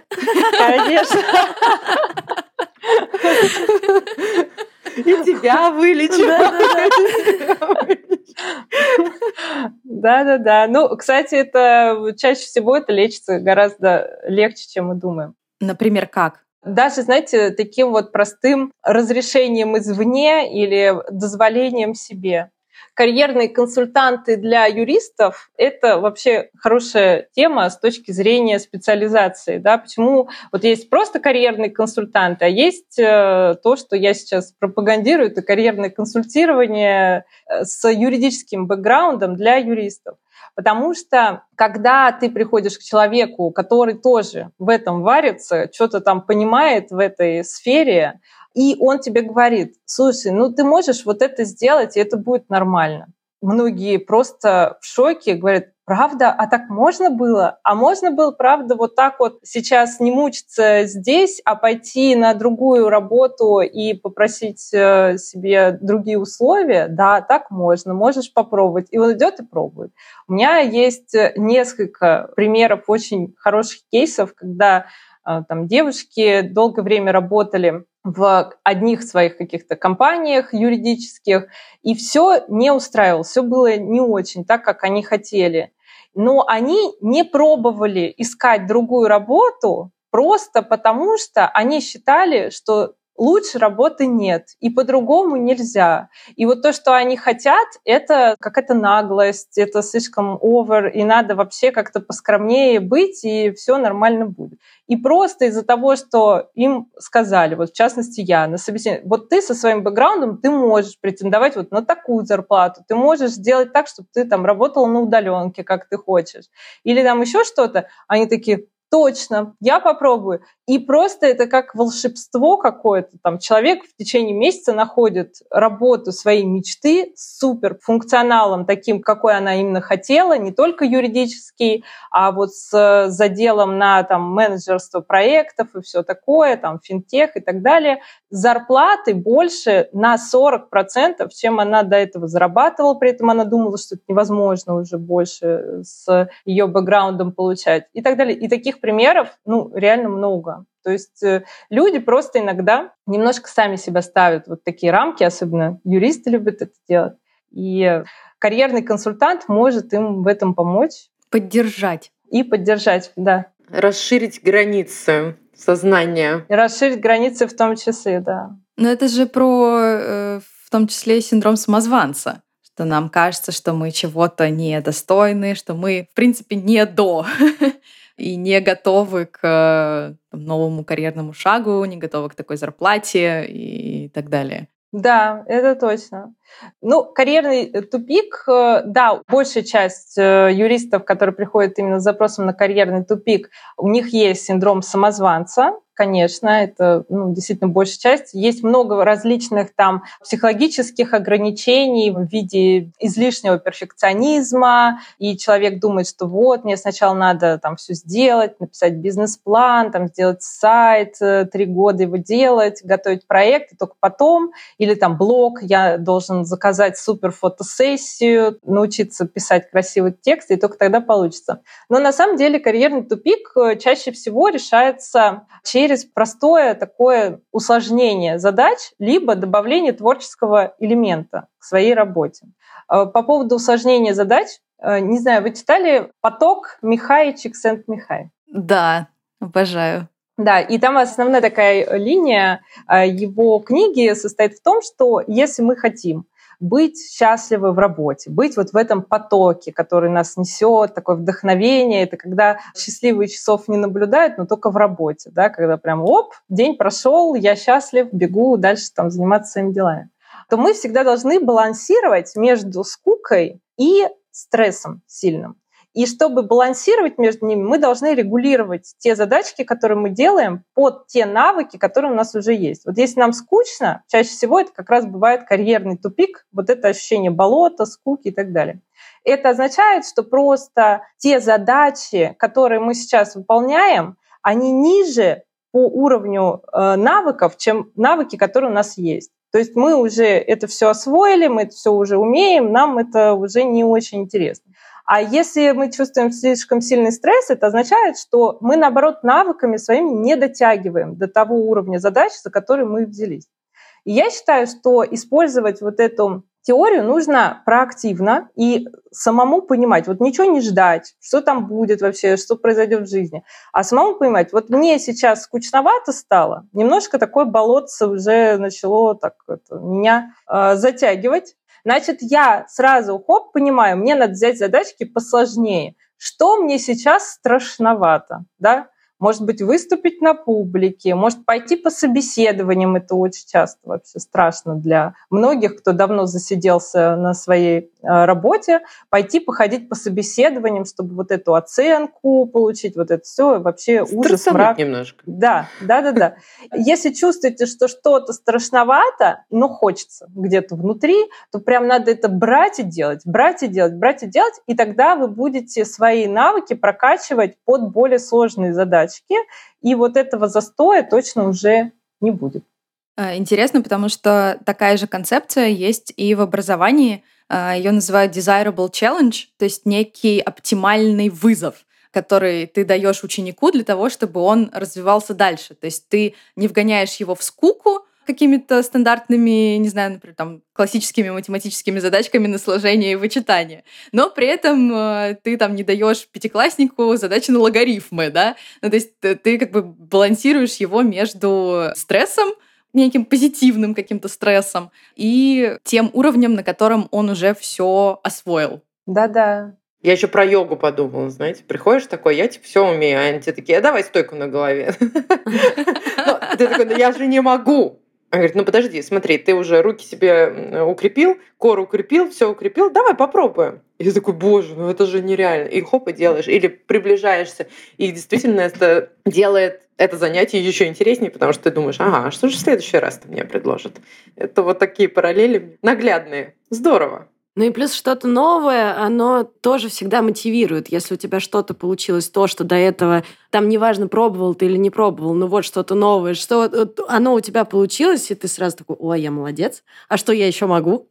Конечно. И тебя вылечу. Да-да-да. Ну, кстати, это чаще всего это лечится гораздо легче, чем мы думаем. Например, как? Даже, знаете, таким вот простым разрешением извне или дозволением себе карьерные консультанты для юристов — это вообще хорошая тема с точки зрения специализации. Да? Почему вот есть просто карьерные консультанты, а есть э, то, что я сейчас пропагандирую, это карьерное консультирование э, с юридическим бэкграундом для юристов. Потому что когда ты приходишь к человеку, который тоже в этом варится, что-то там понимает в этой сфере, и он тебе говорит, слушай, ну ты можешь вот это сделать, и это будет нормально. Многие просто в шоке, говорят, правда, а так можно было? А можно было, правда, вот так вот сейчас не мучиться здесь, а пойти на другую работу и попросить э, себе другие условия? Да, так можно, можешь попробовать. И он идет и пробует. У меня есть несколько примеров очень хороших кейсов, когда э, там девушки долгое время работали в одних своих каких-то компаниях юридических, и все не устраивало, все было не очень так, как они хотели. Но они не пробовали искать другую работу просто потому, что они считали, что лучше работы нет, и по-другому нельзя. И вот то, что они хотят, это какая-то наглость, это слишком овер, и надо вообще как-то поскромнее быть, и все нормально будет. И просто из-за того, что им сказали, вот в частности я на собеседовании, вот ты со своим бэкграундом, ты можешь претендовать вот на такую зарплату, ты можешь сделать так, чтобы ты там работал на удаленке, как ты хочешь. Или там еще что-то, они такие, точно, я попробую. И просто это как волшебство какое-то. Там человек в течение месяца находит работу своей мечты с супер функционалом, таким, какой она именно хотела, не только юридический, а вот с заделом на там, менеджерство проектов и все такое, там, финтех и так далее. Зарплаты больше на 40%, чем она до этого зарабатывала. При этом она думала, что это невозможно уже больше с ее бэкграундом получать и так далее. И таких примеров, ну, реально много. То есть э, люди просто иногда немножко сами себя ставят вот такие рамки, особенно юристы любят это делать. И карьерный консультант может им в этом помочь. Поддержать. И поддержать, да. Расширить границы сознания. И расширить границы в том числе, да. Но это же про, э, в том числе, синдром самозванца что нам кажется, что мы чего-то недостойны, что мы, в принципе, не до. и не готовы к там, новому карьерному шагу, не готовы к такой зарплате и так далее. Да, это точно. Ну, карьерный э, тупик, э, да, большая часть э, юристов, которые приходят именно с запросом на карьерный тупик, у них есть синдром самозванца, конечно, это ну, действительно большая часть. Есть много различных там психологических ограничений в виде излишнего перфекционизма, и человек думает, что вот, мне сначала надо там все сделать, написать бизнес-план, там сделать сайт, три года его делать, готовить проект, и только потом, или там блог, я должен заказать супер фотосессию, научиться писать красивый текст, и только тогда получится. Но на самом деле карьерный тупик чаще всего решается через через простое такое усложнение задач, либо добавление творческого элемента к своей работе. Э, по поводу усложнения задач, э, не знаю, вы читали «Поток» Михай Чиксент-Михай? Да, обожаю. Да, и там основная такая линия э, его книги состоит в том, что если мы хотим быть счастливы в работе, быть вот в этом потоке, который нас несет, такое вдохновение. Это когда счастливые часов не наблюдают, но только в работе, да, когда прям оп, день прошел, я счастлив, бегу дальше там заниматься своими делами. То мы всегда должны балансировать между скукой и стрессом сильным. И чтобы балансировать между ними, мы должны регулировать те задачки, которые мы делаем, под те навыки, которые у нас уже есть. Вот если нам скучно, чаще всего это как раз бывает карьерный тупик, вот это ощущение болота, скуки и так далее. Это означает, что просто те задачи, которые мы сейчас выполняем, они ниже по уровню э, навыков, чем навыки, которые у нас есть. То есть мы уже это все освоили, мы это все уже умеем, нам это уже не очень интересно. А если мы чувствуем слишком сильный стресс, это означает, что мы, наоборот, навыками своими не дотягиваем до того уровня задач, за который мы взялись. И я считаю, что использовать вот эту теорию нужно проактивно и самому понимать, вот ничего не ждать, что там будет вообще, что произойдет в жизни, а самому понимать, вот мне сейчас скучновато стало, немножко такое болотце уже начало так это, меня э, затягивать, Значит, я сразу, хоп, понимаю, мне надо взять задачки посложнее. Что мне сейчас страшновато, да? Может быть, выступить на публике, может пойти по собеседованиям. Это очень часто вообще страшно для многих, кто давно засиделся на своей э, работе, пойти походить по собеседованиям, чтобы вот эту оценку получить, вот это все, вообще ужас, мрак. немножко. Да, да, да, да. Если чувствуете, что что-то страшновато, но хочется где-то внутри, то прям надо это брать и делать, брать и делать, брать и делать, и тогда вы будете свои навыки прокачивать под более сложные задачки, и вот этого застоя точно уже не будет. А, интересно, потому что такая же концепция есть и в образовании. А, Ее называют desirable challenge, то есть некий оптимальный вызов который ты даешь ученику для того, чтобы он развивался дальше. То есть ты не вгоняешь его в скуку, какими-то стандартными, не знаю, например, там, классическими математическими задачками на сложение и вычитание. Но при этом э, ты там не даешь пятикласснику задачи на логарифмы, да? Ну, то есть ты, ты как бы балансируешь его между стрессом, неким позитивным каким-то стрессом и тем уровнем, на котором он уже все освоил. Да-да. Я еще про йогу подумала, знаете, приходишь такой, я типа все умею, а они тебе такие, а давай стойку на голове. Ну, ты такой, да я же не могу. Он говорит, ну подожди, смотри, ты уже руки себе укрепил, кор укрепил, все укрепил, давай попробуем. Я такой, боже, ну это же нереально. И хоп, и делаешь. Или приближаешься. И действительно это делает это занятие еще интереснее, потому что ты думаешь, ага, а что же в следующий раз ты мне предложат? Это вот такие параллели наглядные. Здорово. Ну и плюс что-то новое, оно тоже всегда мотивирует. Если у тебя что-то получилось, то, что до этого, там неважно, пробовал ты или не пробовал, но вот что-то новое, что оно у тебя получилось, и ты сразу такой, ой, я молодец, а что я еще могу?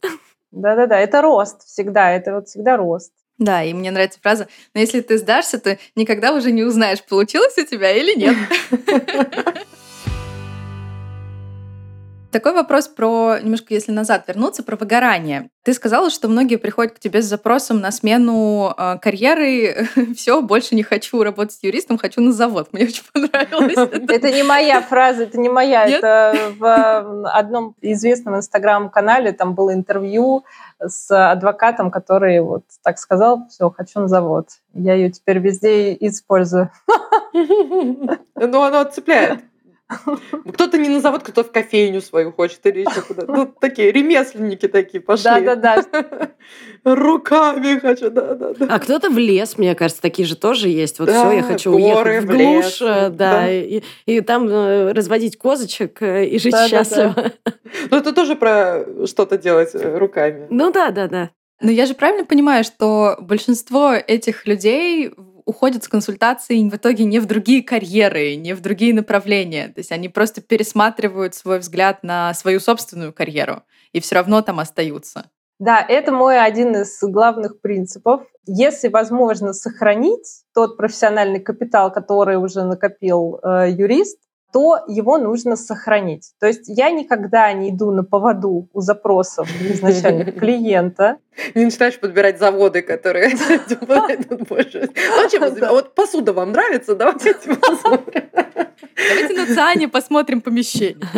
Да-да-да, это рост всегда, это вот всегда рост. Да, и мне нравится фраза, но если ты сдашься, то никогда уже не узнаешь, получилось у тебя или нет. Такой вопрос про, немножко если назад вернуться, про выгорание. Ты сказала, что многие приходят к тебе с запросом на смену э, карьеры. Все, больше не хочу работать юристом, хочу на завод. Мне очень понравилось. Это не моя фраза, это не моя. Это в одном известном инстаграм-канале там было интервью с адвокатом, который вот так сказал, все, хочу на завод. Я ее теперь везде использую. Ну, оно цепляет. Кто-то не на завод, кто-то в кофейню свою хочет или еще куда Ну, такие ремесленники такие пошли. Да-да-да. Руками хочу, да-да-да. А кто-то в лес, мне кажется, такие же тоже есть. Вот все, я хочу уехать в глушь, э, да, и там э, разводить козочек э, и жить счастливо. Ну, это тоже про что-то делать руками. Ну да, да, да. Но я же правильно понимаю, что большинство этих людей уходят с консультацией в итоге не в другие карьеры, не в другие направления. То есть они просто пересматривают свой взгляд на свою собственную карьеру и все равно там остаются. Да, это мой один из главных принципов. Если возможно сохранить тот профессиональный капитал, который уже накопил э, юрист, то его нужно сохранить. То есть я никогда не иду на поводу у запросов изначально клиента. Не начинаешь подбирать заводы, которые больше. Вот посуда вам нравится, давайте посмотрим. Давайте на ЦИАНе посмотрим помещение.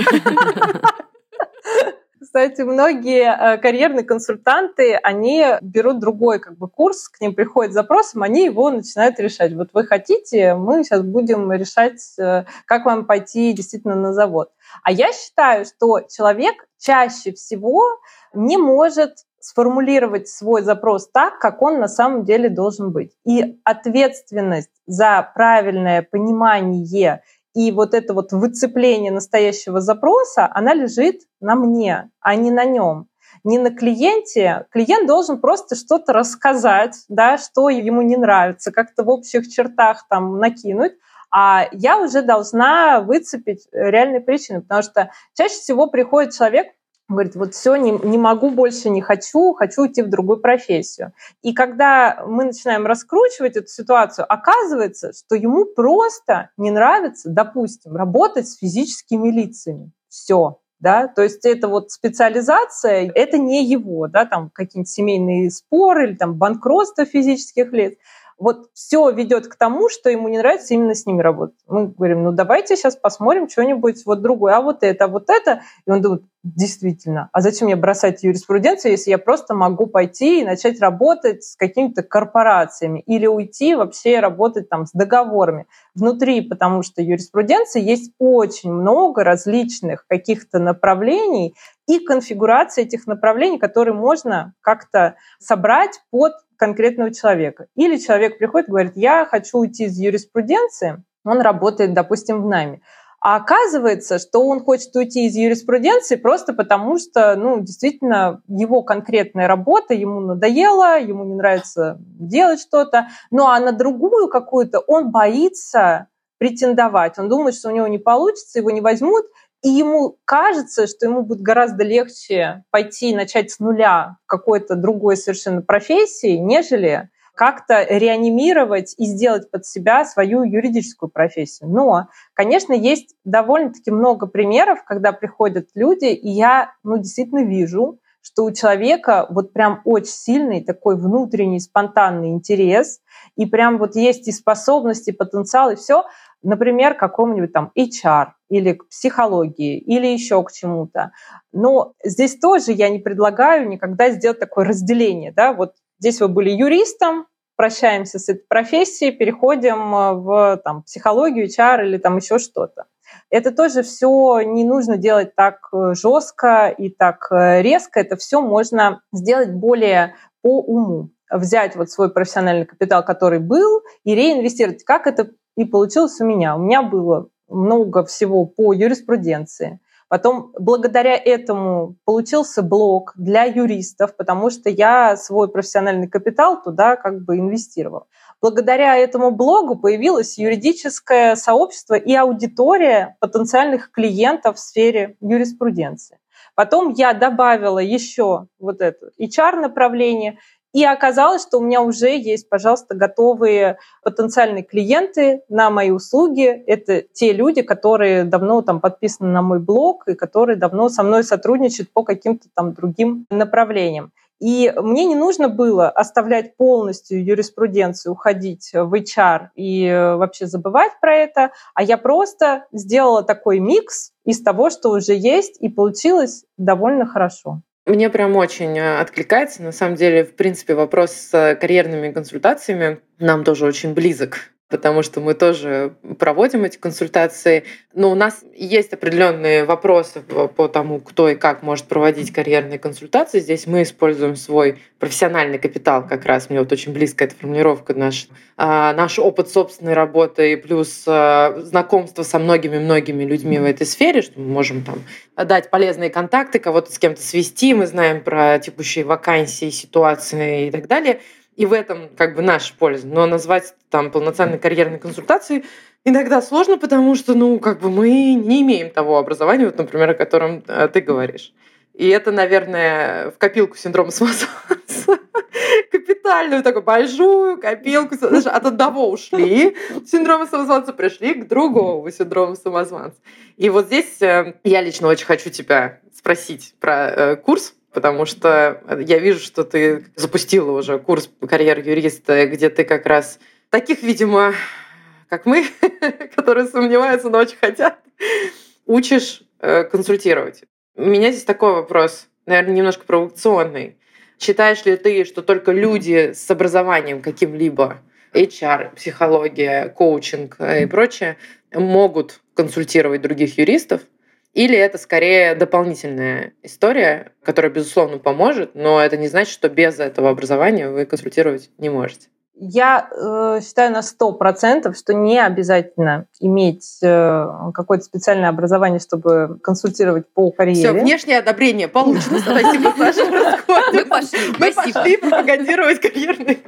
Кстати, многие э, карьерные консультанты, они берут другой как бы курс, к ним приходит запросом, они его начинают решать. Вот вы хотите, мы сейчас будем решать, э, как вам пойти действительно на завод. А я считаю, что человек чаще всего не может сформулировать свой запрос так, как он на самом деле должен быть. И ответственность за правильное понимание и вот это вот выцепление настоящего запроса, она лежит на мне, а не на нем не на клиенте. Клиент должен просто что-то рассказать, да, что ему не нравится, как-то в общих чертах там накинуть, а я уже должна выцепить реальные причины, потому что чаще всего приходит человек, говорит, вот все, не, не могу больше, не хочу, хочу уйти в другую профессию. И когда мы начинаем раскручивать эту ситуацию, оказывается, что ему просто не нравится, допустим, работать с физическими лицами. Все. Да, то есть это вот специализация, это не его, да, там какие-нибудь семейные споры или там банкротство физических лиц вот все ведет к тому, что ему не нравится именно с ними работать. Мы говорим, ну давайте сейчас посмотрим что-нибудь вот другое, а вот это, а вот это. И он думает, действительно, а зачем мне бросать юриспруденцию, если я просто могу пойти и начать работать с какими-то корпорациями или уйти вообще работать там с договорами внутри, потому что юриспруденции есть очень много различных каких-то направлений и конфигурации этих направлений, которые можно как-то собрать под конкретного человека. Или человек приходит и говорит, я хочу уйти из юриспруденции, он работает, допустим, в найме. А оказывается, что он хочет уйти из юриспруденции просто потому, что, ну, действительно, его конкретная работа ему надоела, ему не нравится делать что-то. Ну, а на другую какую-то он боится претендовать. Он думает, что у него не получится, его не возьмут, и ему кажется, что ему будет гораздо легче пойти и начать с нуля в какой-то другой совершенно профессии, нежели как-то реанимировать и сделать под себя свою юридическую профессию. Но, конечно, есть довольно-таки много примеров, когда приходят люди, и я ну, действительно вижу, что у человека вот прям очень сильный такой внутренний спонтанный интерес, и прям вот есть и способности, и потенциал, и все, например, к какому-нибудь там HR или к психологии, или еще к чему-то. Но здесь тоже я не предлагаю никогда сделать такое разделение, да, вот Здесь вы были юристом, прощаемся с этой профессией, переходим э, в там, психологию, HR или там еще что-то. Это тоже все не нужно делать так э, жестко и так э, резко. Это все можно сделать более по уму. Взять вот свой профессиональный капитал, который был, и реинвестировать. Как это и получилось у меня. У меня было много всего по юриспруденции, Потом благодаря этому получился блог для юристов, потому что я свой профессиональный капитал туда как бы инвестировала. Благодаря этому блогу появилось юридическое сообщество и аудитория потенциальных клиентов в сфере юриспруденции. Потом я добавила еще вот это HR-направление, и оказалось, что у меня уже есть, пожалуйста, готовые потенциальные клиенты на мои услуги. Это те люди, которые давно там подписаны на мой блог и которые давно со мной сотрудничают по каким-то там другим направлениям. И мне не нужно было оставлять полностью юриспруденцию, уходить в HR и вообще забывать про это, а я просто сделала такой микс из того, что уже есть, и получилось довольно хорошо. Мне прям очень э, откликается. На самом деле, в принципе, вопрос с карьерными консультациями нам тоже очень близок потому что мы тоже проводим эти консультации. Но у нас есть определенные вопросы по тому, кто и как может проводить карьерные консультации. Здесь мы используем свой профессиональный капитал как раз. Мне вот очень близко эта формулировка. Наш, а, наш опыт собственной работы плюс а, знакомство со многими-многими людьми в этой сфере, что мы можем там дать полезные контакты, кого-то с кем-то свести, мы знаем про текущие вакансии, ситуации и так далее – и в этом как бы наша польза. Но назвать там полноценной карьерной консультацией иногда сложно, потому что, ну, как бы мы не имеем того образования, вот, например, о котором э, ты говоришь. И это, наверное, в копилку синдрома самозванца. Капитальную такую большую копилку. Даже от одного ушли синдрома самозванца, пришли к другому синдрому самозванца. И вот здесь э, я лично очень хочу тебя спросить про э, курс, потому что я вижу, что ты запустила уже курс карьер юриста, где ты как раз таких, видимо, как мы, которые сомневаются, но очень хотят, учишь э, консультировать. У меня здесь такой вопрос, наверное, немножко провокационный. Считаешь ли ты, что только люди с образованием каким-либо, HR, психология, коучинг и прочее, могут консультировать других юристов? Или это скорее дополнительная история, которая, безусловно, поможет, но это не значит, что без этого образования вы консультировать не можете. Я э, считаю на сто процентов, что не обязательно иметь э, какое-то специальное образование, чтобы консультировать по карьере. Все, внешнее одобрение получено. Спасибо, Саша. Мы пошли. Мы пошли пропагандировать карьерные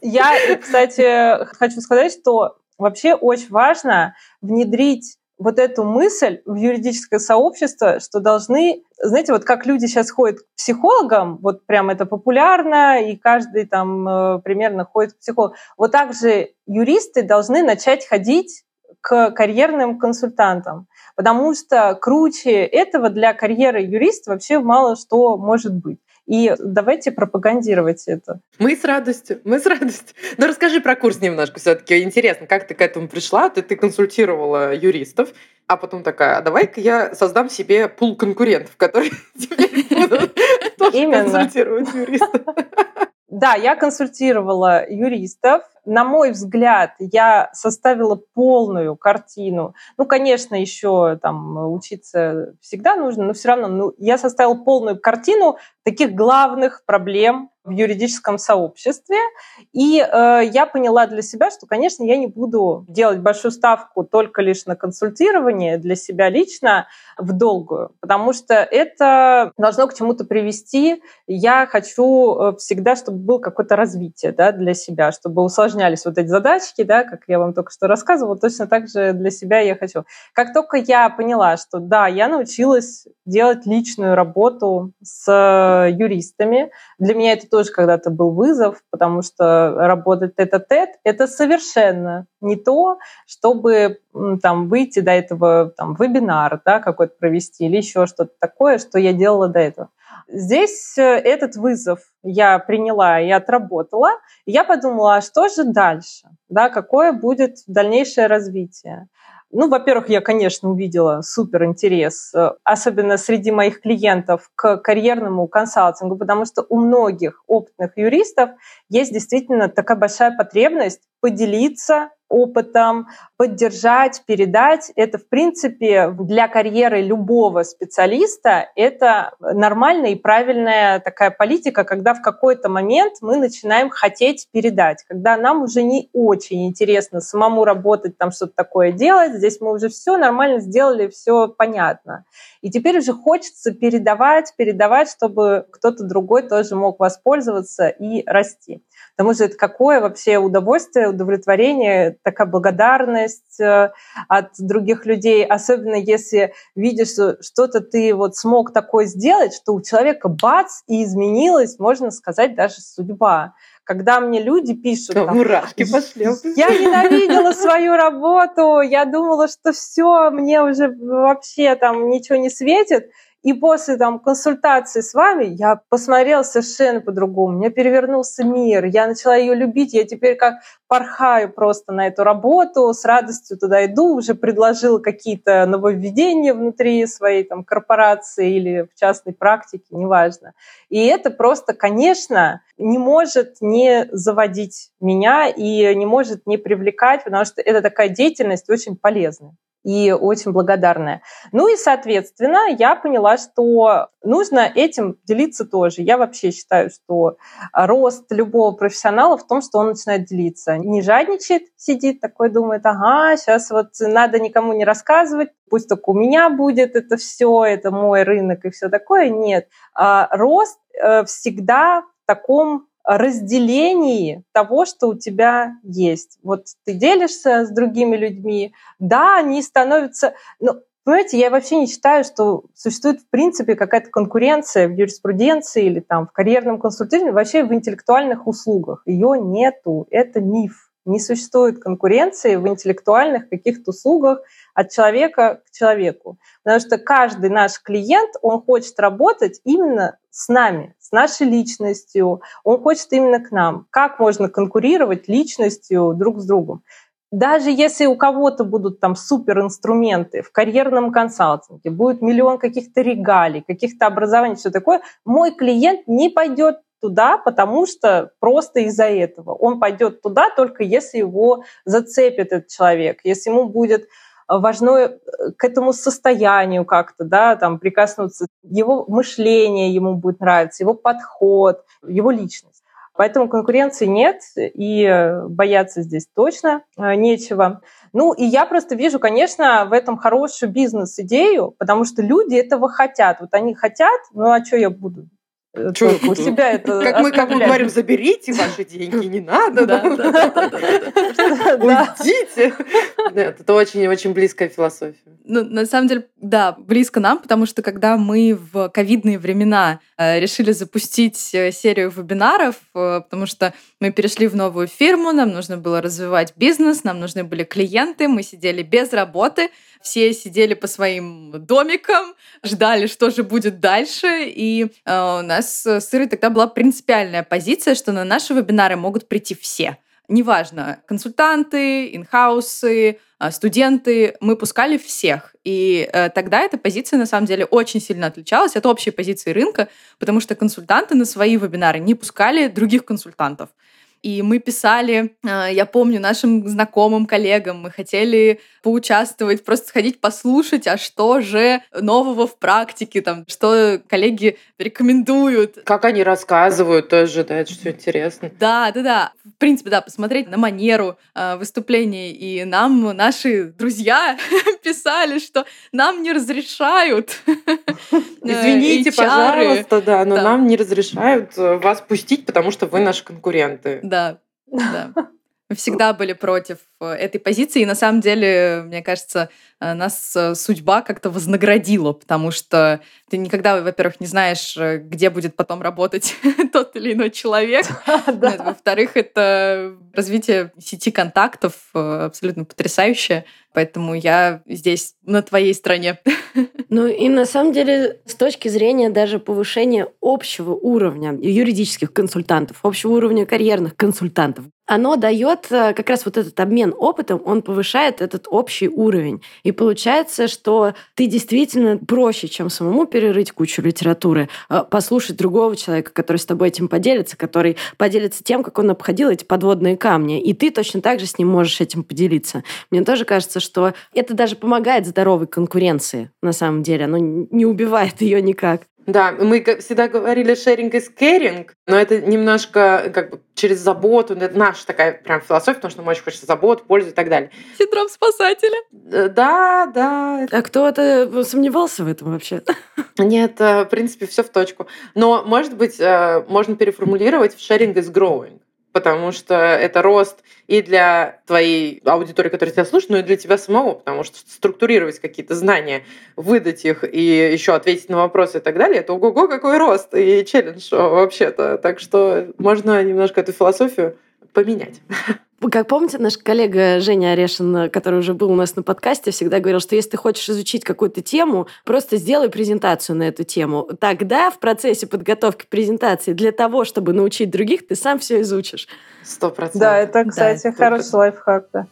Я, кстати, хочу сказать, что вообще очень важно внедрить вот эту мысль в юридическое сообщество, что должны, знаете, вот как люди сейчас ходят к психологам, вот прям это популярно, и каждый там э, примерно ходит к психологу. Вот так же юристы должны начать ходить к карьерным консультантам, потому что круче этого для карьеры юриста вообще мало что может быть. И давайте пропагандировать это. Мы с радостью, мы с радостью. Но расскажи про курс немножко все таки Интересно, как ты к этому пришла? Ты, ты консультировала юристов, а потом такая, а давай-ка я создам себе пул конкурентов, которые теперь будут тоже консультировать юристов. Да, я консультировала юристов. На мой взгляд, я составила полную картину. Ну, конечно, еще там учиться всегда нужно, но все равно ну, я составила полную картину таких главных проблем в юридическом сообществе. И э, я поняла для себя, что, конечно, я не буду делать большую ставку только лишь на консультирование для себя лично в долгую, потому что это должно к чему-то привести. Я хочу э, всегда, чтобы было какое-то развитие да, для себя, чтобы усложнялись вот эти задачки, да, как я вам только что рассказывала, точно так же для себя я хочу. Как только я поняла, что да, я научилась делать личную работу с юристами, для меня это тоже когда-то был вызов, потому что работать тет-а-тет — это совершенно не то, чтобы там выйти до этого там, вебинар да, какой-то провести или еще что-то такое, что я делала до этого. Здесь э, этот вызов я приняла и отработала. И я подумала, а что же дальше? Да, какое будет дальнейшее развитие? Ну, во-первых, я, конечно, увидела супер интерес, э, особенно среди моих клиентов, к карьерному консалтингу, потому что у многих опытных юристов есть действительно такая большая потребность поделиться опытом, поддержать, передать. Это, в принципе, для карьеры любого специалиста это нормальная и правильная такая политика, когда в какой-то момент мы начинаем хотеть передать, когда нам уже не очень интересно самому работать, там что-то такое делать, здесь мы уже все нормально сделали, все понятно. И теперь уже хочется передавать, передавать, чтобы кто-то другой тоже мог воспользоваться и расти. Потому что это какое вообще удовольствие, удовлетворение, такая благодарность э, от других людей, особенно если видишь, что что-то ты вот смог такое сделать, что у человека бац, и изменилась, можно сказать, даже судьба когда мне люди пишут, там, мурашки пошли. Я ненавидела свою работу, я думала, что все, мне уже вообще там ничего не светит. И после там, консультации с вами я посмотрела совершенно по-другому. У меня перевернулся мир. Я начала ее любить. Я теперь как порхаю просто на эту работу, с радостью туда иду, уже предложила какие-то нововведения внутри своей там, корпорации или в частной практике, неважно. И это просто, конечно, не может не заводить меня и не может не привлекать, потому что это такая деятельность очень полезная и очень благодарная. Ну и, соответственно, я поняла, что нужно этим делиться тоже. Я вообще считаю, что рост любого профессионала в том, что он начинает делиться. Не жадничает, сидит такой, думает, ага, сейчас вот надо никому не рассказывать, пусть только у меня будет это все, это мой рынок и все такое. Нет. А рост э, всегда в таком разделении того, что у тебя есть. Вот ты делишься с другими людьми, да, они становятся... Ну, Понимаете, я вообще не считаю, что существует в принципе какая-то конкуренция в юриспруденции или там в карьерном консультировании, вообще в интеллектуальных услугах. Ее нету, это миф. Не существует конкуренции в интеллектуальных каких-то услугах от человека к человеку. Потому что каждый наш клиент, он хочет работать именно с нами, с нашей личностью, он хочет именно к нам. Как можно конкурировать личностью друг с другом? Даже если у кого-то будут там суперинструменты в карьерном консалтинге, будет миллион каких-то регалий, каких-то образований, все такое, мой клиент не пойдет туда, потому что просто из-за этого. Он пойдет туда только если его зацепит этот человек, если ему будет важно э, к этому состоянию как-то, да, там прикоснуться, его мышление ему будет нравиться, его подход, его личность. Поэтому конкуренции нет, и бояться здесь точно э, нечего. Ну, и я просто вижу, конечно, в этом хорошую бизнес-идею, потому что люди этого хотят. Вот они хотят, ну а что я буду Чё, у себя это Как мы, как мы говорим, заберите ваши деньги, не надо. Уйдите. Это очень-очень близкая философия. Ну, на самом деле, да, близко нам, потому что когда мы в ковидные времена э, решили запустить э, серию вебинаров, э, потому что мы перешли в новую фирму, нам нужно было развивать бизнес, нам нужны были клиенты, мы сидели без работы, все сидели по своим домикам, ждали, что же будет дальше, и э, у нас с Ирой тогда была принципиальная позиция, что на наши вебинары могут прийти все. Неважно, консультанты, инхаусы, а, студенты, мы пускали всех. И э, тогда эта позиция, на самом деле, очень сильно отличалась от общей позиции рынка, потому что консультанты на свои вебинары не пускали других консультантов. И мы писали, а, я помню, нашим знакомым, коллегам, мы хотели поучаствовать, просто сходить послушать, а что же нового в практике, там, что коллеги рекомендуют. Как они рассказывают тоже, да, это все интересно. Да, да, да. В принципе, да, посмотреть на манеру э, выступлений. И нам наши друзья писали, что нам не разрешают. Извините, пожалуйста, да, но нам не разрешают э, вас пустить, потому что вы наши конкуренты. Да, да. Мы всегда были против э, этой позиции, и на самом деле, мне кажется, э, нас э, судьба как-то вознаградила, потому что ты никогда, во-первых, не знаешь, где будет потом работать тот или иной человек. Во-вторых, это развитие сети контактов абсолютно потрясающее, поэтому я здесь на твоей стороне. Ну и на самом деле, с точки зрения даже повышения общего уровня юридических консультантов, общего уровня карьерных консультантов, оно дает э, как раз вот этот обмен опытом, он повышает этот общий уровень. И получается, что ты действительно проще, чем самому перерыть кучу литературы, э, послушать другого человека, который с тобой этим поделится, который поделится тем, как он обходил эти подводные камни. И ты точно так же с ним можешь этим поделиться. Мне тоже кажется, что это даже помогает здоровой конкуренции, на самом деле. Оно не убивает ее никак. Да, мы всегда говорили sharing is caring, но это немножко как бы через заботу, это наша такая прям философия, потому что нам очень хочется забот, пользу и так далее. Синдром спасателя. Э, да, да. А кто-то сомневался в этом вообще? Нет, э, в принципе, все в точку. Но, может быть, э, можно переформулировать в sharing is growing потому что это рост и для твоей аудитории, которая тебя слушает, но и для тебя самого, потому что структурировать какие-то знания, выдать их и еще ответить на вопросы и так далее, это ого-го какой рост и челлендж вообще-то. Так что можно немножко эту философию поменять. Как помните, наш коллега Женя Орешин, который уже был у нас на подкасте, всегда говорил, что если ты хочешь изучить какую-то тему, просто сделай презентацию на эту тему. Тогда в процессе подготовки презентации для того, чтобы научить других, ты сам все изучишь. Сто процентов. Да, это, кстати, да, хороший лайфхак, да.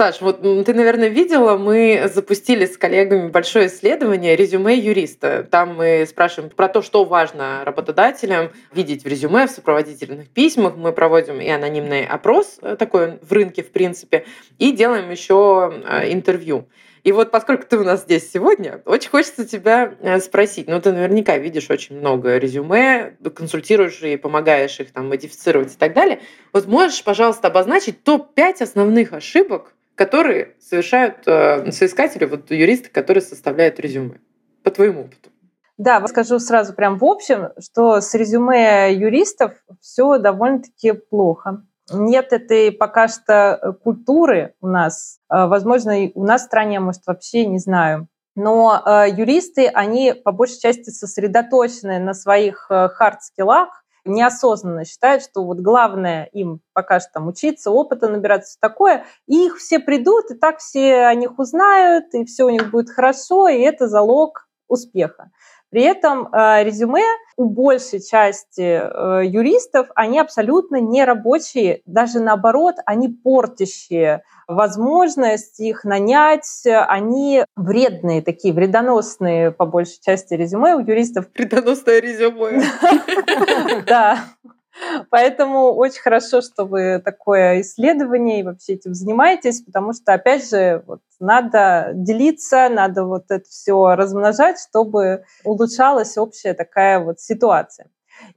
Саш, вот ты, наверное, видела, мы запустили с коллегами большое исследование резюме юриста. Там мы спрашиваем про то, что важно работодателям видеть в резюме, в сопроводительных письмах. Мы проводим и анонимный опрос э, такой в рынке, в принципе, и делаем еще э, интервью. И вот поскольку ты у нас здесь сегодня, очень хочется тебя э, спросить. Ну, ты наверняка видишь очень много резюме, консультируешь и помогаешь их там модифицировать и так далее. Вот можешь, пожалуйста, обозначить топ-5 основных ошибок, которые совершают э, соискатели, вот юристы, которые составляют резюме, по твоему опыту? Да, скажу сразу прям в общем, что с резюме юристов все довольно-таки плохо. Нет этой пока что культуры у нас. Э, возможно, у нас в стране, может, вообще не знаю. Но э, юристы, они по большей части сосредоточены на своих э, хард-скиллах, неосознанно считают, что вот главное им пока что там учиться, опыта набираться, такое, и их все придут, и так все о них узнают, и все у них будет хорошо, и это залог успеха. При этом э, резюме у большей части э, юристов, они абсолютно не рабочие, даже наоборот, они портящие возможность их нанять, они вредные такие, вредоносные по большей части резюме у юристов. Вредоносное резюме. Да. Поэтому очень хорошо, что вы такое исследование и вообще этим занимаетесь, потому что, опять же, вот, надо делиться, надо вот это все размножать, чтобы улучшалась общая такая вот ситуация.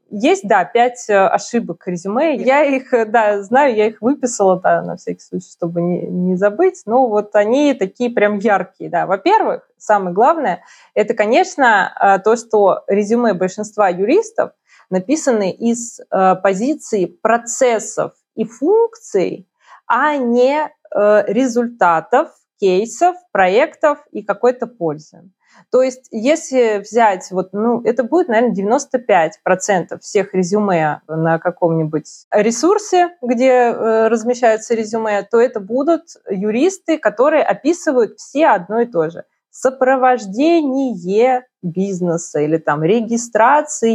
Есть, да, пять э, ошибок резюме. Я их, э, да, знаю, я их выписала, да, на всякий случай, чтобы не, не забыть. Но вот они такие прям яркие, да. Во-первых, самое главное, это, конечно, э, то, что резюме большинства юристов написаны из позиции процессов и функций, а не результатов, кейсов, проектов и какой-то пользы. То есть, если взять, вот, ну, это будет, наверное, 95% всех резюме на каком-нибудь ресурсе, где э, размещаются резюме, то это будут юристы, которые описывают все одно и то же. Сопровождение бизнеса или там регистрация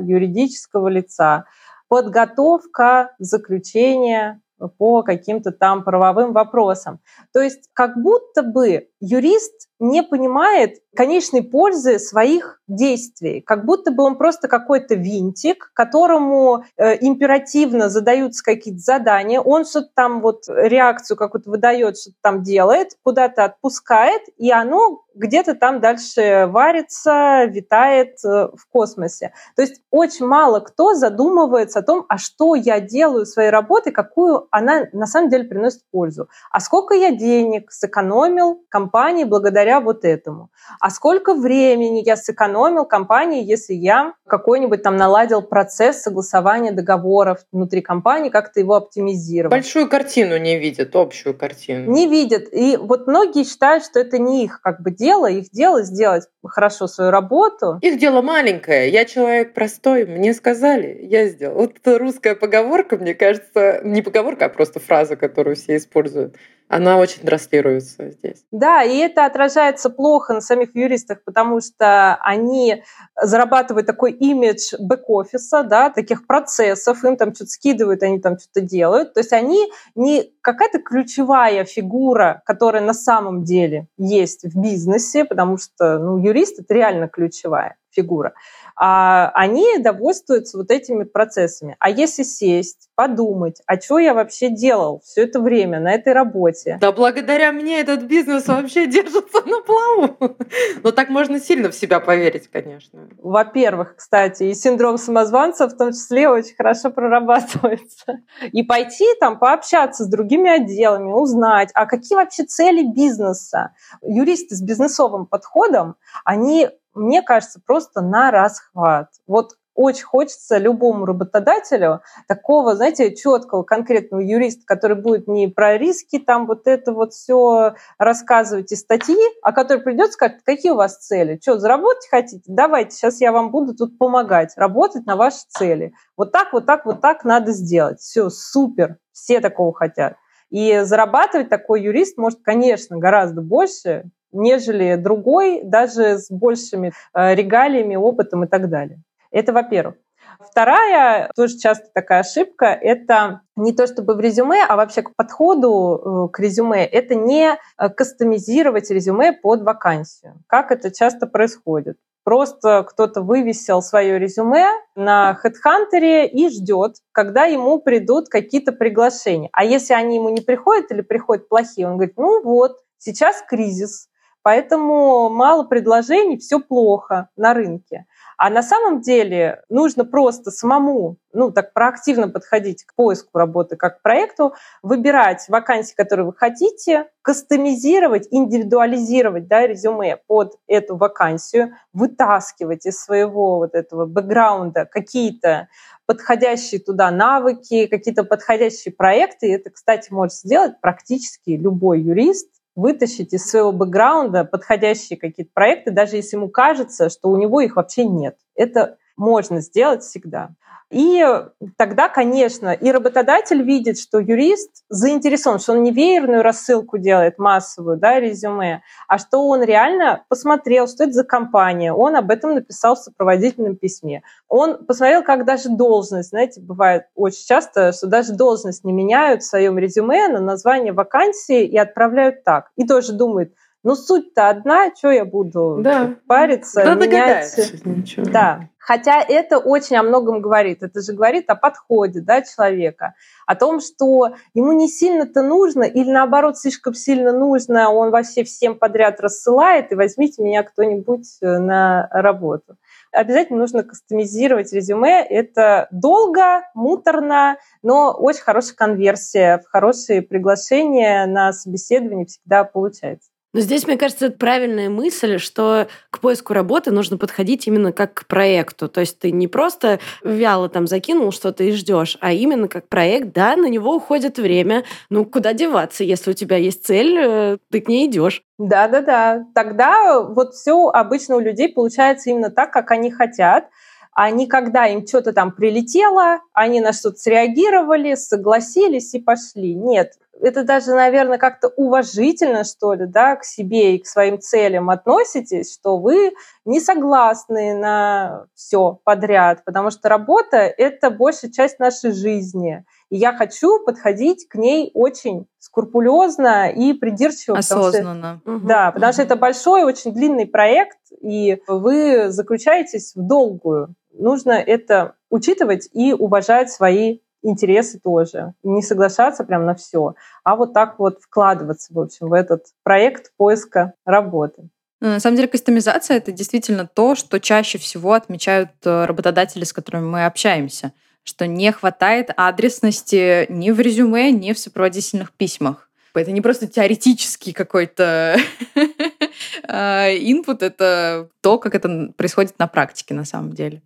юридического лица, подготовка заключения по каким-то там правовым вопросам. То есть как будто бы юрист не понимает конечной пользы своих действий, как будто бы он просто какой-то винтик, которому э, императивно задаются какие-то задания, он что-то там вот реакцию какую-то выдает, что-то там делает, куда-то отпускает, и оно где-то там дальше варится, витает э, в космосе. То есть очень мало кто задумывается о том, а что я делаю своей работой, какую она на самом деле приносит пользу. А сколько я денег сэкономил компании благодаря вот этому? А сколько времени я сэкономил компании, если я какой-нибудь там наладил процесс согласования договоров внутри компании, как-то его оптимизировал? Большую картину не видят, общую картину. Не видят. И вот многие считают, что это не их как бы дело, их дело сделать хорошо свою работу. Их дело маленькое. Я человек простой, мне сказали, я сделал. Вот эта русская поговорка, мне кажется, не поговорка, а просто фраза, которую все используют она очень транслируется здесь. Да, и это отражается плохо на самих юристах, потому что они зарабатывают такой имидж бэк-офиса, да, таких процессов, им там что-то скидывают, они там что-то делают. То есть они не какая-то ключевая фигура, которая на самом деле есть в бизнесе, потому что ну, юрист — это реально ключевая фигура а они довольствуются вот этими процессами. А если сесть, подумать, а что я вообще делал все это время на этой работе? Да благодаря мне этот бизнес вообще держится на плаву. Но так можно сильно в себя поверить, конечно. Во-первых, кстати, и синдром самозванца в том числе очень хорошо прорабатывается. И пойти там пообщаться с другими отделами, узнать, а какие вообще цели бизнеса. Юристы с бизнесовым подходом, они мне кажется, просто на расхват. Вот очень хочется любому работодателю такого, знаете, четкого, конкретного юриста, который будет не про риски, там вот это вот все рассказывать из статьи, а который придет и скажет, какие у вас цели? Что, заработать хотите? Давайте, сейчас я вам буду тут помогать, работать на ваши цели. Вот так, вот так, вот так надо сделать. Все, супер, все такого хотят. И зарабатывать такой юрист может, конечно, гораздо больше, нежели другой, даже с большими э, регалиями, опытом и так далее. Это во-первых. Вторая, тоже часто такая ошибка, это не то чтобы в резюме, а вообще к подходу э, к резюме, это не э, кастомизировать резюме под вакансию. Как это часто происходит? Просто кто-то вывесил свое резюме на HeadHunter и ждет, когда ему придут какие-то приглашения. А если они ему не приходят или приходят плохие, он говорит, ну вот, сейчас кризис, Поэтому мало предложений, все плохо на рынке. А на самом деле нужно просто самому, ну, так проактивно подходить к поиску работы как к проекту, выбирать вакансии, которые вы хотите, кастомизировать, индивидуализировать да, резюме под эту вакансию, вытаскивать из своего вот этого бэкграунда какие-то подходящие туда навыки, какие-то подходящие проекты. И это, кстати, может сделать практически любой юрист, вытащить из своего бэкграунда подходящие какие-то проекты, даже если ему кажется, что у него их вообще нет. Это можно сделать всегда. И тогда, конечно, и работодатель видит, что юрист заинтересован, что он не веерную рассылку делает массовую, да, резюме, а что он реально посмотрел, что это за компания, он об этом написал в сопроводительном письме. Он посмотрел, как даже должность, знаете, бывает очень часто, что даже должность не меняют в своем резюме на название вакансии и отправляют так. И тоже думает, ну, суть-то одна, что я буду да. париться, да, менять. Да. Хотя это очень о многом говорит. Это же говорит о подходе да, человека, о том, что ему не сильно-то нужно или наоборот слишком сильно нужно, он вообще всем подряд рассылает, и возьмите меня кто-нибудь э, на работу. Обязательно нужно кастомизировать резюме. Это долго, муторно, но очень хорошая конверсия, в хорошие приглашения на собеседование всегда получается. Но здесь, мне кажется, это правильная мысль, что к поиску работы нужно подходить именно как к проекту. То есть ты не просто вяло там закинул что-то и ждешь, а именно как проект, да, на него уходит время. Ну, куда деваться? Если у тебя есть цель, э, ты к ней идешь. Да, да, да. Тогда вот все обычно у людей получается именно так, как они хотят а не когда им что-то там прилетело, они на что-то среагировали, согласились и пошли. Нет, это даже, наверное, как-то уважительно, что ли, да, к себе и к своим целям относитесь, что вы не согласны на все подряд, потому что работа — это большая часть нашей жизни. И я хочу подходить к ней очень скрупулезно и придирчиво. Осознанно. Потому что, да, потому что это большой, очень длинный проект, и вы заключаетесь в долгую. Нужно это учитывать и уважать свои интересы тоже. Не соглашаться прям на все, а вот так вот вкладываться, в общем, в этот проект поиска работы. Ну, на самом деле кастомизация — это действительно то, что чаще всего отмечают э, работодатели, с которыми мы общаемся, что не хватает адресности ни в резюме, ни в сопроводительных письмах. Это не просто теоретический какой-то э, инпут, это то, как это происходит на практике на самом деле.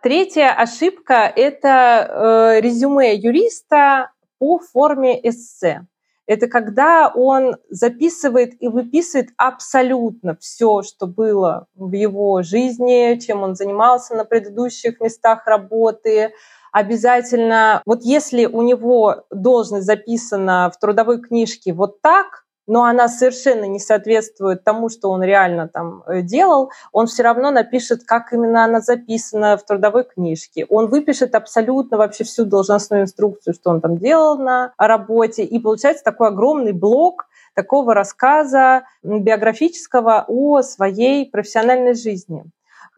Третья ошибка – это э, резюме юриста по форме эссе. Это когда он записывает и выписывает абсолютно все, что было в его жизни, чем он занимался на предыдущих местах работы. Обязательно, вот если у него должность записана в трудовой книжке вот так, но она совершенно не соответствует тому, что он реально там э, делал, он все равно напишет, как именно она записана в трудовой книжке. Он выпишет абсолютно вообще всю должностную инструкцию, что он там делал на работе, и получается такой огромный блок такого рассказа биографического о своей профессиональной жизни.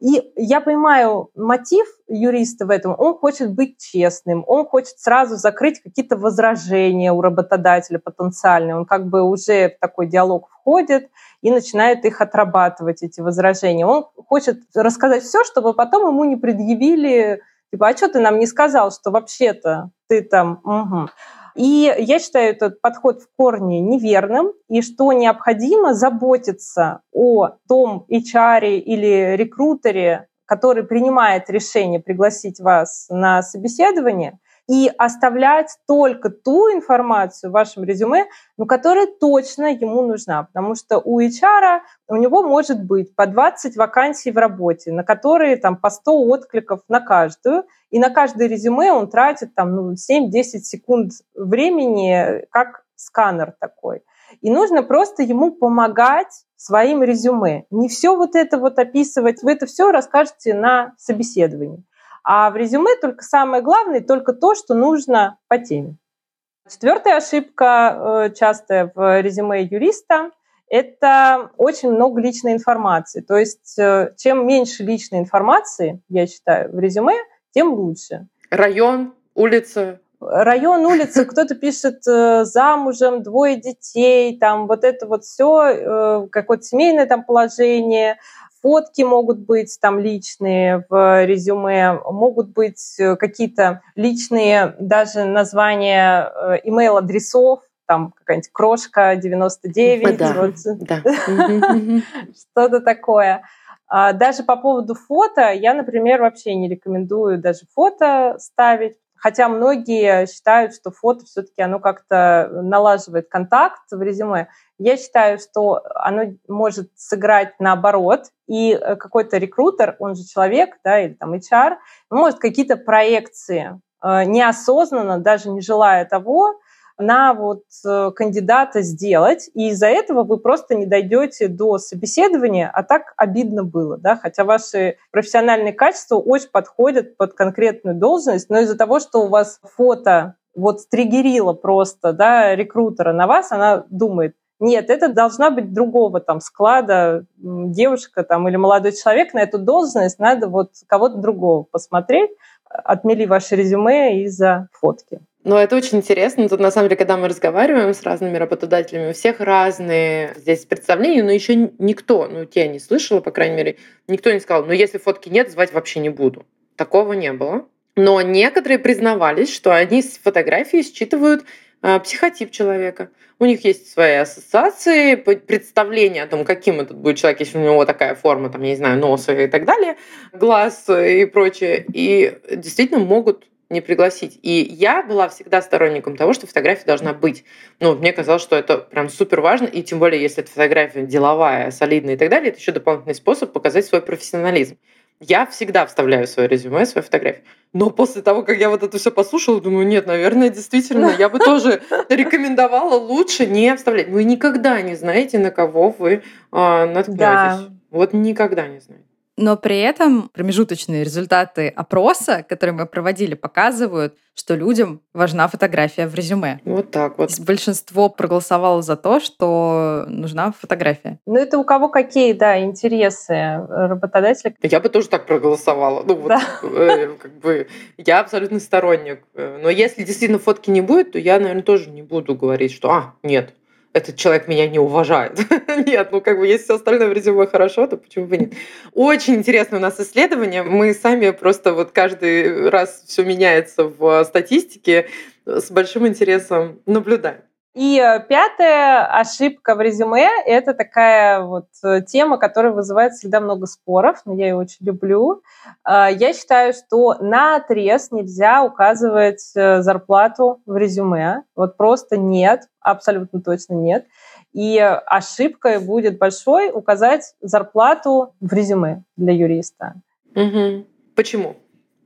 И я понимаю мотив юриста в этом. Он хочет быть честным, он хочет сразу закрыть какие-то возражения у работодателя потенциальные. Он как бы уже в такой диалог входит и начинает их отрабатывать, эти возражения. Он хочет рассказать все, чтобы потом ему не предъявили, типа, а что ты нам не сказал, что вообще-то ты там... Угу. И я считаю этот подход в корне неверным, и что необходимо заботиться о том HR или рекрутере, который принимает решение пригласить вас на собеседование – и оставлять только ту информацию в вашем резюме, ну, которая точно ему нужна, потому что у HR у него может быть по 20 вакансий в работе, на которые там по 100 откликов на каждую, и на каждое резюме он тратит там ну, 7-10 секунд времени, как сканер такой. И нужно просто ему помогать своим резюме. Не все вот это вот описывать, вы это все расскажете на собеседовании. А в резюме только самое главное, только то, что нужно по теме. Четвертая ошибка, э, частая в резюме юриста, это очень много личной информации. То есть э, чем меньше личной информации, я считаю, в резюме, тем лучше. Район, улица, район, улица, кто-то пишет э, замужем, двое детей, там вот это вот все, какое-то семейное там положение, фотки могут быть там личные в резюме, могут быть э, какие-то личные даже названия э, там какая-нибудь крошка 99, да, вот, да. что-то такое. А даже по поводу фото, я, например, вообще не рекомендую даже фото ставить, хотя многие считают, что фото все-таки оно как-то налаживает контакт в резюме. Я считаю, что оно может сыграть наоборот, и э, какой-то рекрутер, он же человек, да, или там HR, может какие-то проекции э, неосознанно, даже не желая того, на вот э, кандидата сделать, и из-за этого вы просто не дойдете до собеседования, а так обидно было, да, хотя ваши профессиональные качества очень подходят под конкретную должность, но из-за того, что у вас фото вот стригерило просто, да, рекрутера на вас, она думает, нет, это должна быть другого там склада девушка там или молодой человек на эту должность, надо вот кого-то другого посмотреть, отмели ваше резюме из-за фотки. Ну, это очень интересно. Тут, на самом деле, когда мы разговариваем с разными работодателями, у всех разные здесь представления, но еще никто, ну, я не слышала, по крайней мере, никто не сказал, ну, если фотки нет, звать вообще не буду. Такого не было. Но некоторые признавались, что они с фотографии считывают э, психотип человека. У них есть свои ассоциации, представления о том, каким этот будет человек, если у него такая форма, там, я не знаю, носа и так далее, глаз и прочее. И действительно могут не пригласить. И я была всегда сторонником того, что фотография должна быть. Ну, мне казалось, что это прям супер важно, и тем более, если эта фотография деловая, солидная и так далее, это еще дополнительный способ показать свой профессионализм. Я всегда вставляю свое резюме, свою фотографию. Но после того, как я вот это все послушала, думаю, нет, наверное, действительно, я бы тоже рекомендовала лучше не вставлять. Вы никогда не знаете, на кого вы а, наткнетесь. Да. Вот никогда не знаете. Но при этом промежуточные результаты опроса, которые мы проводили, показывают, что людям важна фотография в резюме. Вот так вот. Большинство проголосовало за то, что нужна фотография. Ну, это у кого какие, да, интересы работодателя. Я бы тоже так проголосовала. Ну, да. вот, э, как бы, я абсолютно сторонник. Но если действительно фотки не будет, то я, наверное, тоже не буду говорить, что, а, нет, этот человек меня не уважает. нет, ну как бы если все остальное в резюме хорошо, то почему бы нет? Очень интересно у нас исследование. Мы сами просто вот каждый раз все меняется в статистике, с большим интересом наблюдаем. И э, пятая ошибка в резюме – это такая вот э, тема, которая вызывает всегда много споров, но я ее очень люблю. Э, я считаю, что на отрез нельзя указывать зарплату в резюме. Вот просто нет, абсолютно точно нет. И ошибкой будет большой указать зарплату в резюме для юриста. Угу. Почему?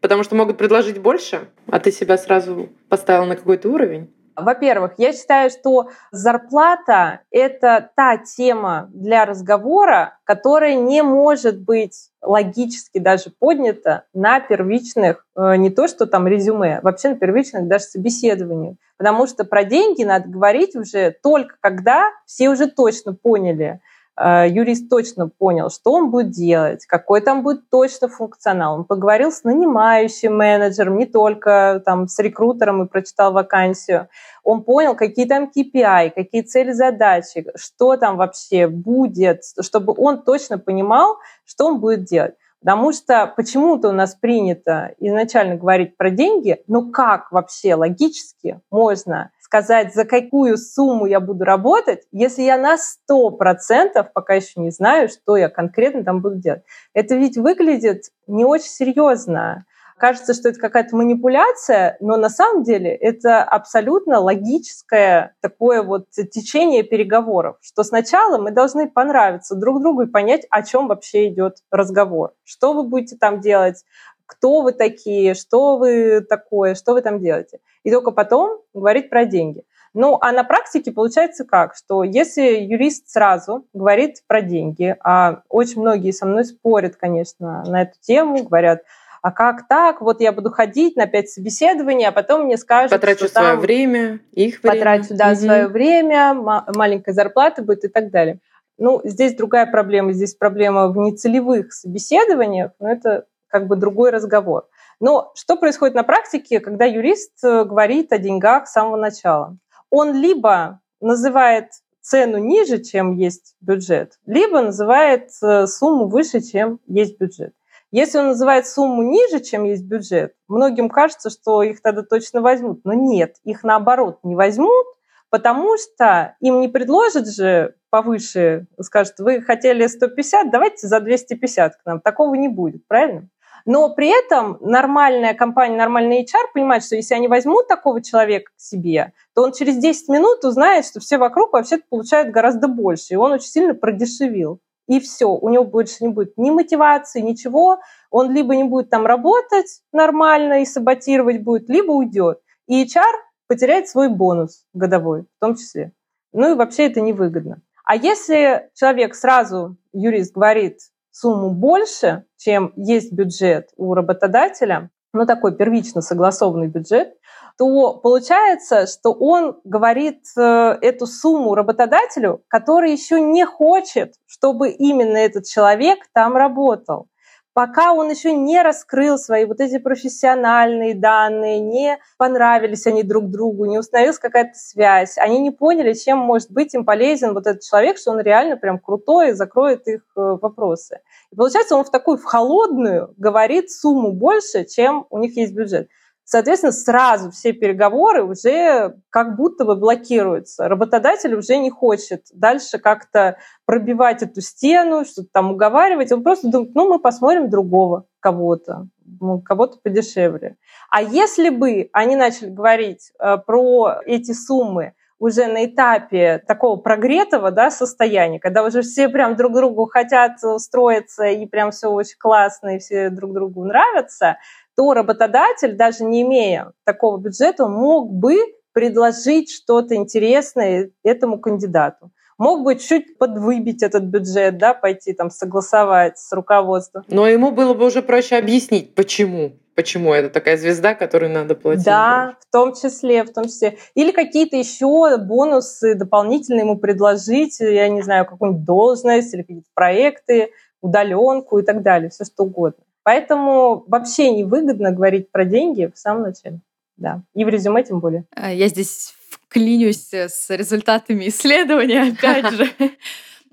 Потому что могут предложить больше, а ты себя сразу поставил на какой-то уровень? Во-первых, я считаю, что зарплата — это та тема для разговора, которая не может быть логически даже поднята на первичных, э, не то что там резюме, вообще на первичных даже собеседованиях. Потому что про деньги надо говорить уже только когда все уже точно поняли, юрист точно понял, что он будет делать, какой там будет точно функционал. Он поговорил с нанимающим менеджером, не только там с рекрутером и прочитал вакансию. Он понял, какие там KPI, какие цели задачи, что там вообще будет, чтобы он точно понимал, что он будет делать. Потому что почему-то у нас принято изначально говорить про деньги, но как вообще логически можно сказать, за какую сумму я буду работать, если я на 100% пока еще не знаю, что я конкретно там буду делать. Это ведь выглядит не очень серьезно. Кажется, что это какая-то манипуляция, но на самом деле это абсолютно логическое такое вот течение переговоров, что сначала мы должны понравиться друг другу и понять, о чем вообще идет разговор. Что вы будете там делать, кто вы такие, что вы такое, что вы там делаете. И только потом говорить про деньги. Ну, а на практике получается как, что если юрист сразу говорит про деньги, а очень многие со мной спорят, конечно, на эту тему, говорят, а как так? Вот я буду ходить на пять собеседований, а потом мне скажут, Потрачу что свое время, их время. Потрачу, да, угу. свое время, маленькая зарплата будет и так далее. Ну, здесь другая проблема. Здесь проблема в нецелевых собеседованиях, но это как бы другой разговор. Но что происходит на практике, когда юрист э, говорит о деньгах с самого начала? Он либо называет цену ниже, чем есть бюджет, либо называет э, сумму выше, чем есть бюджет. Если он называет сумму ниже, чем есть бюджет, многим кажется, что их тогда точно возьмут. Но нет, их наоборот не возьмут, потому что им не предложат же повыше, скажут, вы хотели 150, давайте за 250 к нам. Такого не будет, правильно? Но при этом нормальная компания, нормальный HR понимает, что если они возьмут такого человека к себе, то он через 10 минут узнает, что все вокруг вообще получают гораздо больше, и он очень сильно продешевил. И все, у него больше не будет ни мотивации, ничего. Он либо не будет там работать нормально и саботировать будет, либо уйдет. И HR потеряет свой бонус годовой в том числе. Ну и вообще это невыгодно. А если человек сразу, юрист, говорит, сумму больше, чем есть бюджет у работодателя, ну такой первично согласованный бюджет, то получается, что он говорит э, эту сумму работодателю, который еще не хочет, чтобы именно этот человек там работал пока он еще не раскрыл свои вот эти профессиональные данные, не понравились они друг другу, не установилась какая-то связь, они не поняли, чем может быть им полезен вот этот человек, что он реально прям крутой и закроет их э, вопросы. И получается, он в такую, в холодную говорит сумму больше, чем у них есть бюджет. Соответственно, сразу все переговоры уже как будто бы блокируются. Работодатель уже не хочет дальше как-то пробивать эту стену, что-то там уговаривать. Он просто думает, ну, мы посмотрим другого кого-то, ну, кого-то подешевле. А если бы они начали говорить э, про эти суммы уже на этапе такого прогретого да, состояния, когда уже все прям друг другу хотят устроиться, и прям все очень классно, и все друг другу нравятся, то работодатель, даже не имея такого бюджета, мог бы предложить что-то интересное этому кандидату. Мог бы чуть подвыбить этот бюджет, да, пойти там согласовать с руководством. Но ему было бы уже проще объяснить, почему почему это такая звезда, которой надо платить. Да, больше. в том числе, в том числе. Или какие-то еще бонусы дополнительные ему предложить, я не знаю, какую-нибудь должность или какие-то проекты, удаленку и так далее, все что угодно. Поэтому вообще невыгодно говорить про деньги в самом начале. Да. И в резюме тем более. А, я здесь вклинюсь с результатами исследования, опять же.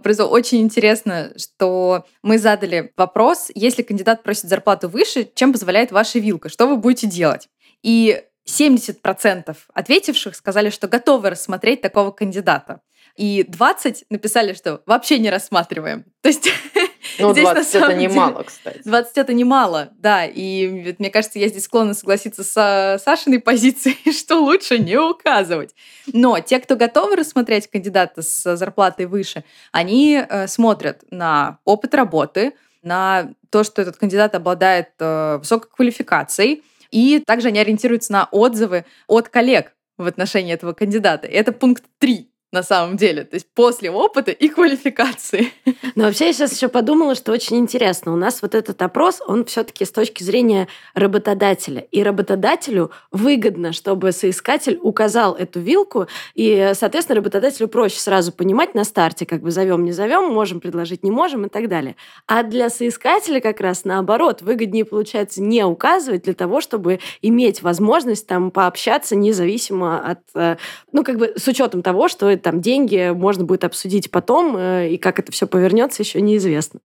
Просто очень интересно, что мы задали вопрос, если кандидат просит зарплату выше, чем позволяет ваша вилка, что вы будете делать? И 70% ответивших сказали, что готовы рассмотреть такого кандидата. И 20 написали, что вообще не рассматриваем. То есть Ну, здесь, 20 это немало, кстати. 20 это немало, да. И мне кажется, я здесь склонна согласиться с Сашиной позицией, что лучше не указывать. Но те, кто готовы рассмотреть кандидата с зарплатой выше, они э, смотрят на опыт работы, на то, что этот кандидат обладает э, высокой квалификацией, и также они ориентируются на отзывы от коллег в отношении этого кандидата. Это пункт 3 на самом деле, то есть после опыта и квалификации. Но вообще я сейчас еще подумала, что очень интересно. У нас вот этот опрос, он все-таки с точки зрения работодателя. И работодателю выгодно, чтобы соискатель указал эту вилку, и, соответственно, работодателю проще сразу понимать на старте, как бы зовем, не зовем, можем предложить, не можем и так далее. А для соискателя как раз наоборот, выгоднее получается не указывать для того, чтобы иметь возможность там пообщаться независимо от, э, ну, как бы с учетом того, что там деньги можно будет обсудить потом, э, и как это все повернется, еще неизвестно.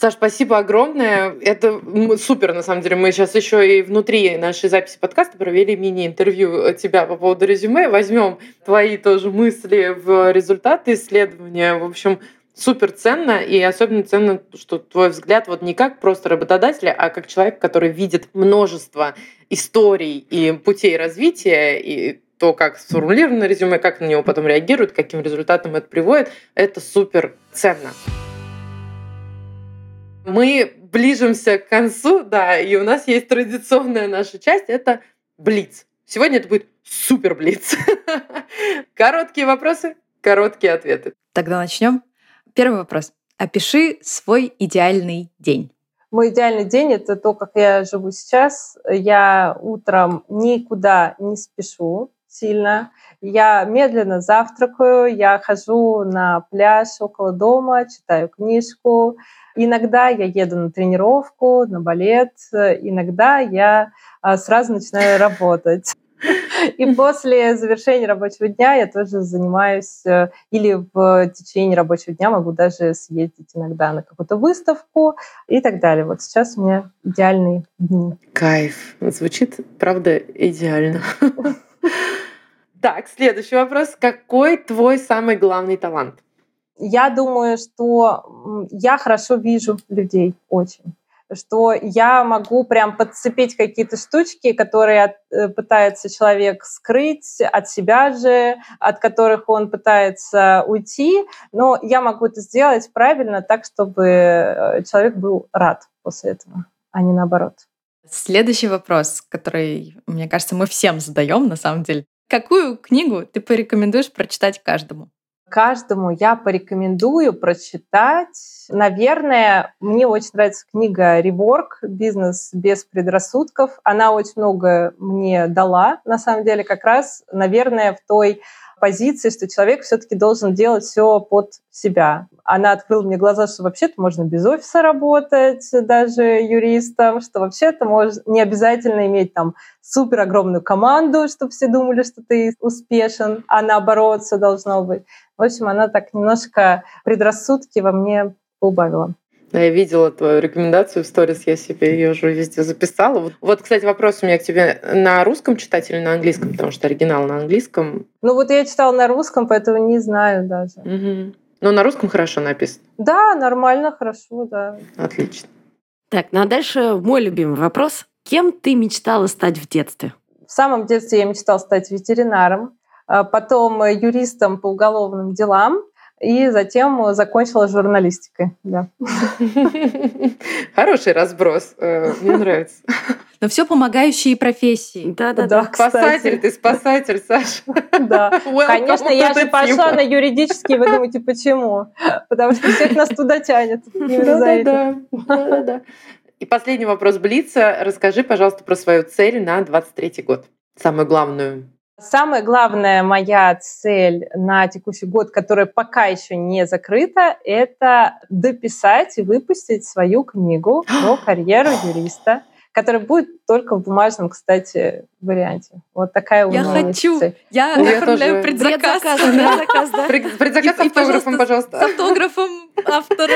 Саш, спасибо огромное. Это супер, на самом деле. Мы сейчас еще и внутри нашей записи подкаста провели мини-интервью тебя по поводу резюме. Возьмем твои тоже мысли в результаты исследования. В общем, супер ценно, и особенно ценно, что твой взгляд вот не как просто работодателя, а как человек, который видит множество историй и путей развития, и то, как сформулировано резюме, как на него потом реагируют, каким результатом это приводит, это супер ценно. Мы ближимся к концу, да, и у нас есть традиционная наша часть, это блиц. Сегодня это будет супер блиц. Короткие вопросы, короткие ответы. Тогда начнем. Первый вопрос. Опиши свой идеальный день. Мой идеальный день — это то, как я живу сейчас. Я утром никуда не спешу сильно. Я медленно завтракаю, я хожу на пляж около дома, читаю книжку. Иногда я еду на тренировку, на балет, иногда я а, сразу начинаю работать. И после завершения рабочего дня я тоже занимаюсь, э, или в течение рабочего дня могу даже съездить иногда на какую-то выставку и так далее. Вот сейчас у меня идеальные дни. Кайф. Звучит, правда, идеально. Так, следующий вопрос. Какой твой самый главный талант? Я думаю, что я хорошо вижу людей очень что я могу прям подцепить какие-то штучки, которые э, пытается человек скрыть от себя же, от которых он пытается уйти, но я могу это сделать правильно так, чтобы э, человек был рад после этого, а не наоборот. Следующий вопрос, который, мне кажется, мы всем задаем на самом деле. Какую книгу ты порекомендуешь прочитать каждому? Каждому я порекомендую прочитать. Наверное, мне очень нравится книга «Реворк. Бизнес без предрассудков». Она очень много мне дала, на самом деле, как раз, наверное, в той позиции, что человек все-таки должен делать все под себя. Она открыла мне глаза, что вообще-то можно без офиса работать, даже юристом, что вообще-то не обязательно иметь там супер огромную команду, чтобы все думали, что ты успешен, а наоборот все должно быть. В общем, она так немножко предрассудки во мне убавила. Да, я видела твою рекомендацию в сторис, я себе ее уже везде записала. Вот, вот, кстати, вопрос у меня к тебе. На русском читать или на английском? Потому что оригинал на английском. Ну вот я читала на русском, поэтому не знаю даже. Угу. Но на русском хорошо написано. Да, нормально, хорошо, да. Отлично. Так, ну а дальше мой любимый вопрос. Кем ты мечтала стать в детстве? В самом детстве я мечтала стать ветеринаром. а потом юристом по уголовным делам, и затем закончила журналистикой. Да. Хороший разброс, э, мне нравится. Но все помогающие профессии. Да, да, да. Спасатель, ты спасатель, Саша. Да. Конечно, я же пошла на юридический, вы думаете, почему? Потому что всех нас туда тянет. Да, да, да. И последний вопрос Блица. Расскажи, пожалуйста, про свою цель на 23 год. Самую главную. Самая главная моя цель на текущий год, которая пока еще не закрыта, это дописать и выпустить свою книгу про карьеру юриста, которая будет только в бумажном, кстати, варианте. Вот такая у я меня хочу. цель. Я оформляю предзаказ. Предзаказ, да. Предзаказ с автографом, пожалуйста. С автографом автора.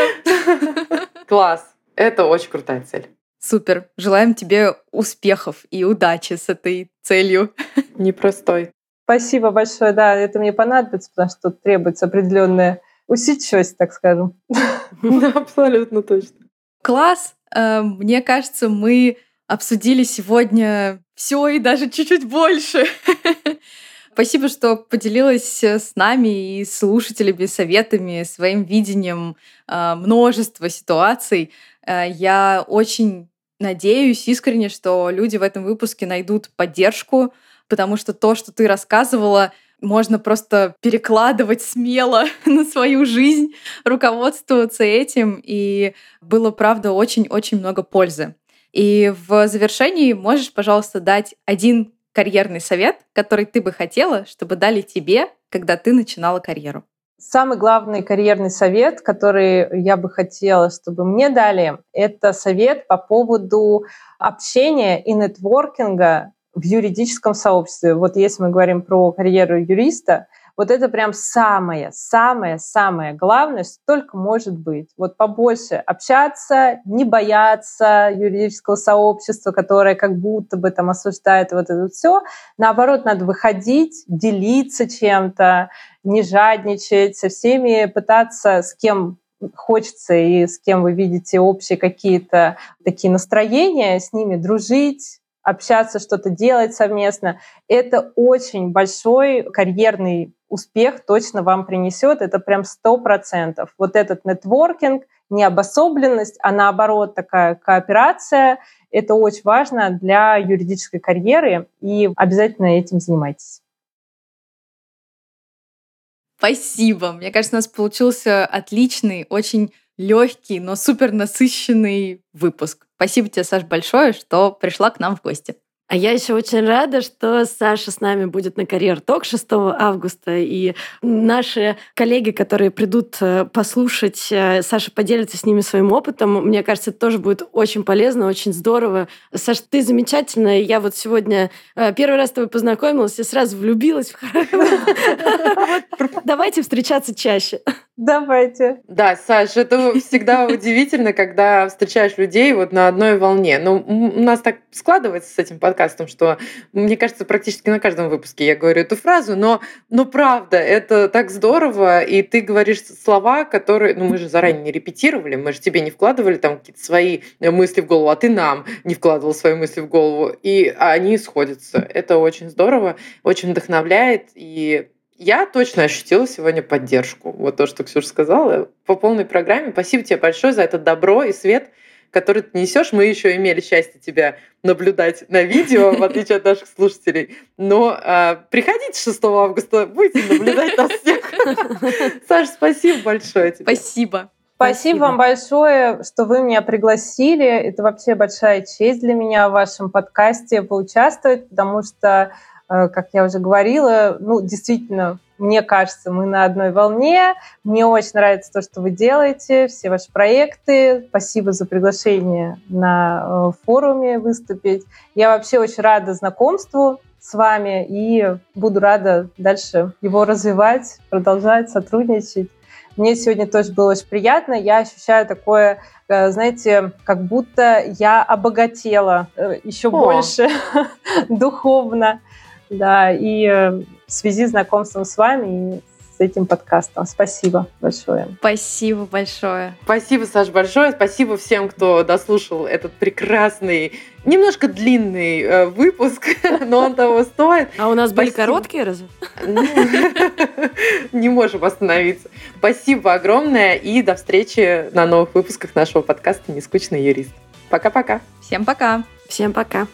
Класс. Это очень крутая цель. Супер. Желаем тебе успехов и удачи с этой целью. Непростой. Спасибо большое. Да, это мне понадобится, потому что тут требуется определенная усидчивость, так скажем. Да, абсолютно точно. Класс. Э, мне кажется, мы обсудили сегодня все и даже чуть-чуть больше. Спасибо, что поделилась с нами и слушателями советами, своим видением э, множества ситуаций. Э, я очень надеюсь искренне, что люди в этом выпуске найдут поддержку, потому что то, что ты рассказывала, можно просто перекладывать смело на свою жизнь, руководствоваться этим, и было, правда, очень-очень много пользы. И в завершении можешь, пожалуйста, дать один карьерный совет, который ты бы хотела, чтобы дали тебе, когда ты начинала карьеру? Самый главный карьерный совет, который я бы хотела, чтобы мне дали, это совет по поводу общения и нетворкинга в юридическом сообществе. Вот если мы говорим про карьеру юриста, вот это прям самое, самое, самое главное, только может быть. Вот побольше общаться, не бояться юридического сообщества, которое как будто бы там осуждает вот это все. Наоборот, надо выходить, делиться чем-то, не жадничать, со всеми пытаться с кем хочется и с кем вы видите общие какие-то такие настроения, с ними дружить, общаться, что-то делать совместно. Это очень большой карьерный успех точно вам принесет. Это прям сто процентов. Вот этот нетворкинг, не обособленность, а наоборот такая кооперация, это очень важно для юридической карьеры, и обязательно этим занимайтесь. Спасибо. Мне кажется, у нас получился отличный, очень легкий, но супер насыщенный выпуск. Спасибо тебе, Саш, большое, что пришла к нам в гости. А я еще очень рада, что Саша с нами будет на карьер ток 6 августа. И наши коллеги, которые придут э, послушать, э, Саша поделится с ними своим опытом. Мне кажется, это тоже будет очень полезно, очень здорово. Саша, ты замечательная. Я вот сегодня э, первый раз с тобой познакомилась и сразу влюбилась. Давайте встречаться чаще. Давайте. Да, Саша, это всегда удивительно, когда встречаешь людей вот на одной волне. Но у нас так складывается с этим подкастом, что, мне кажется, практически на каждом выпуске я говорю эту фразу, но, но правда, это так здорово, и ты говоришь слова, которые, ну мы же заранее не репетировали, мы же тебе не вкладывали там какие-то свои мысли в голову, а ты нам не вкладывал свои мысли в голову, и они сходятся. Это очень здорово, очень вдохновляет, и я точно ощутила сегодня поддержку. Вот то, что Ксюша сказала, по полной программе. Спасибо тебе большое за это добро и свет, который ты несешь. Мы еще имели счастье тебя наблюдать на видео, в отличие от наших слушателей. Но э, приходите 6 августа, будете наблюдать нас всех. Саша, спасибо большое тебе. Спасибо. Спасибо вам большое, что вы меня пригласили. Это вообще большая честь для меня в вашем подкасте поучаствовать, потому что как я уже говорила, ну, действительно, мне кажется, мы на одной волне. Мне очень нравится то, что вы делаете, все ваши проекты. Спасибо за приглашение на э, форуме выступить. Я вообще очень рада знакомству с вами и буду рада дальше его развивать, продолжать сотрудничать. Мне сегодня тоже было очень приятно. Я ощущаю такое, э, знаете, как будто я обогатела еще О. больше духовно. Да, и э, в связи с знакомством с вами и с этим подкастом. Спасибо большое. Спасибо большое. Спасибо, Саш, большое. Спасибо всем, кто дослушал этот прекрасный, немножко длинный э, выпуск, но он того стоит. А у нас были короткие разве? Ну, не можем остановиться. Спасибо огромное и до встречи на новых выпусках нашего подкаста «Нескучный юрист». Пока-пока. Всем пока. Всем пока.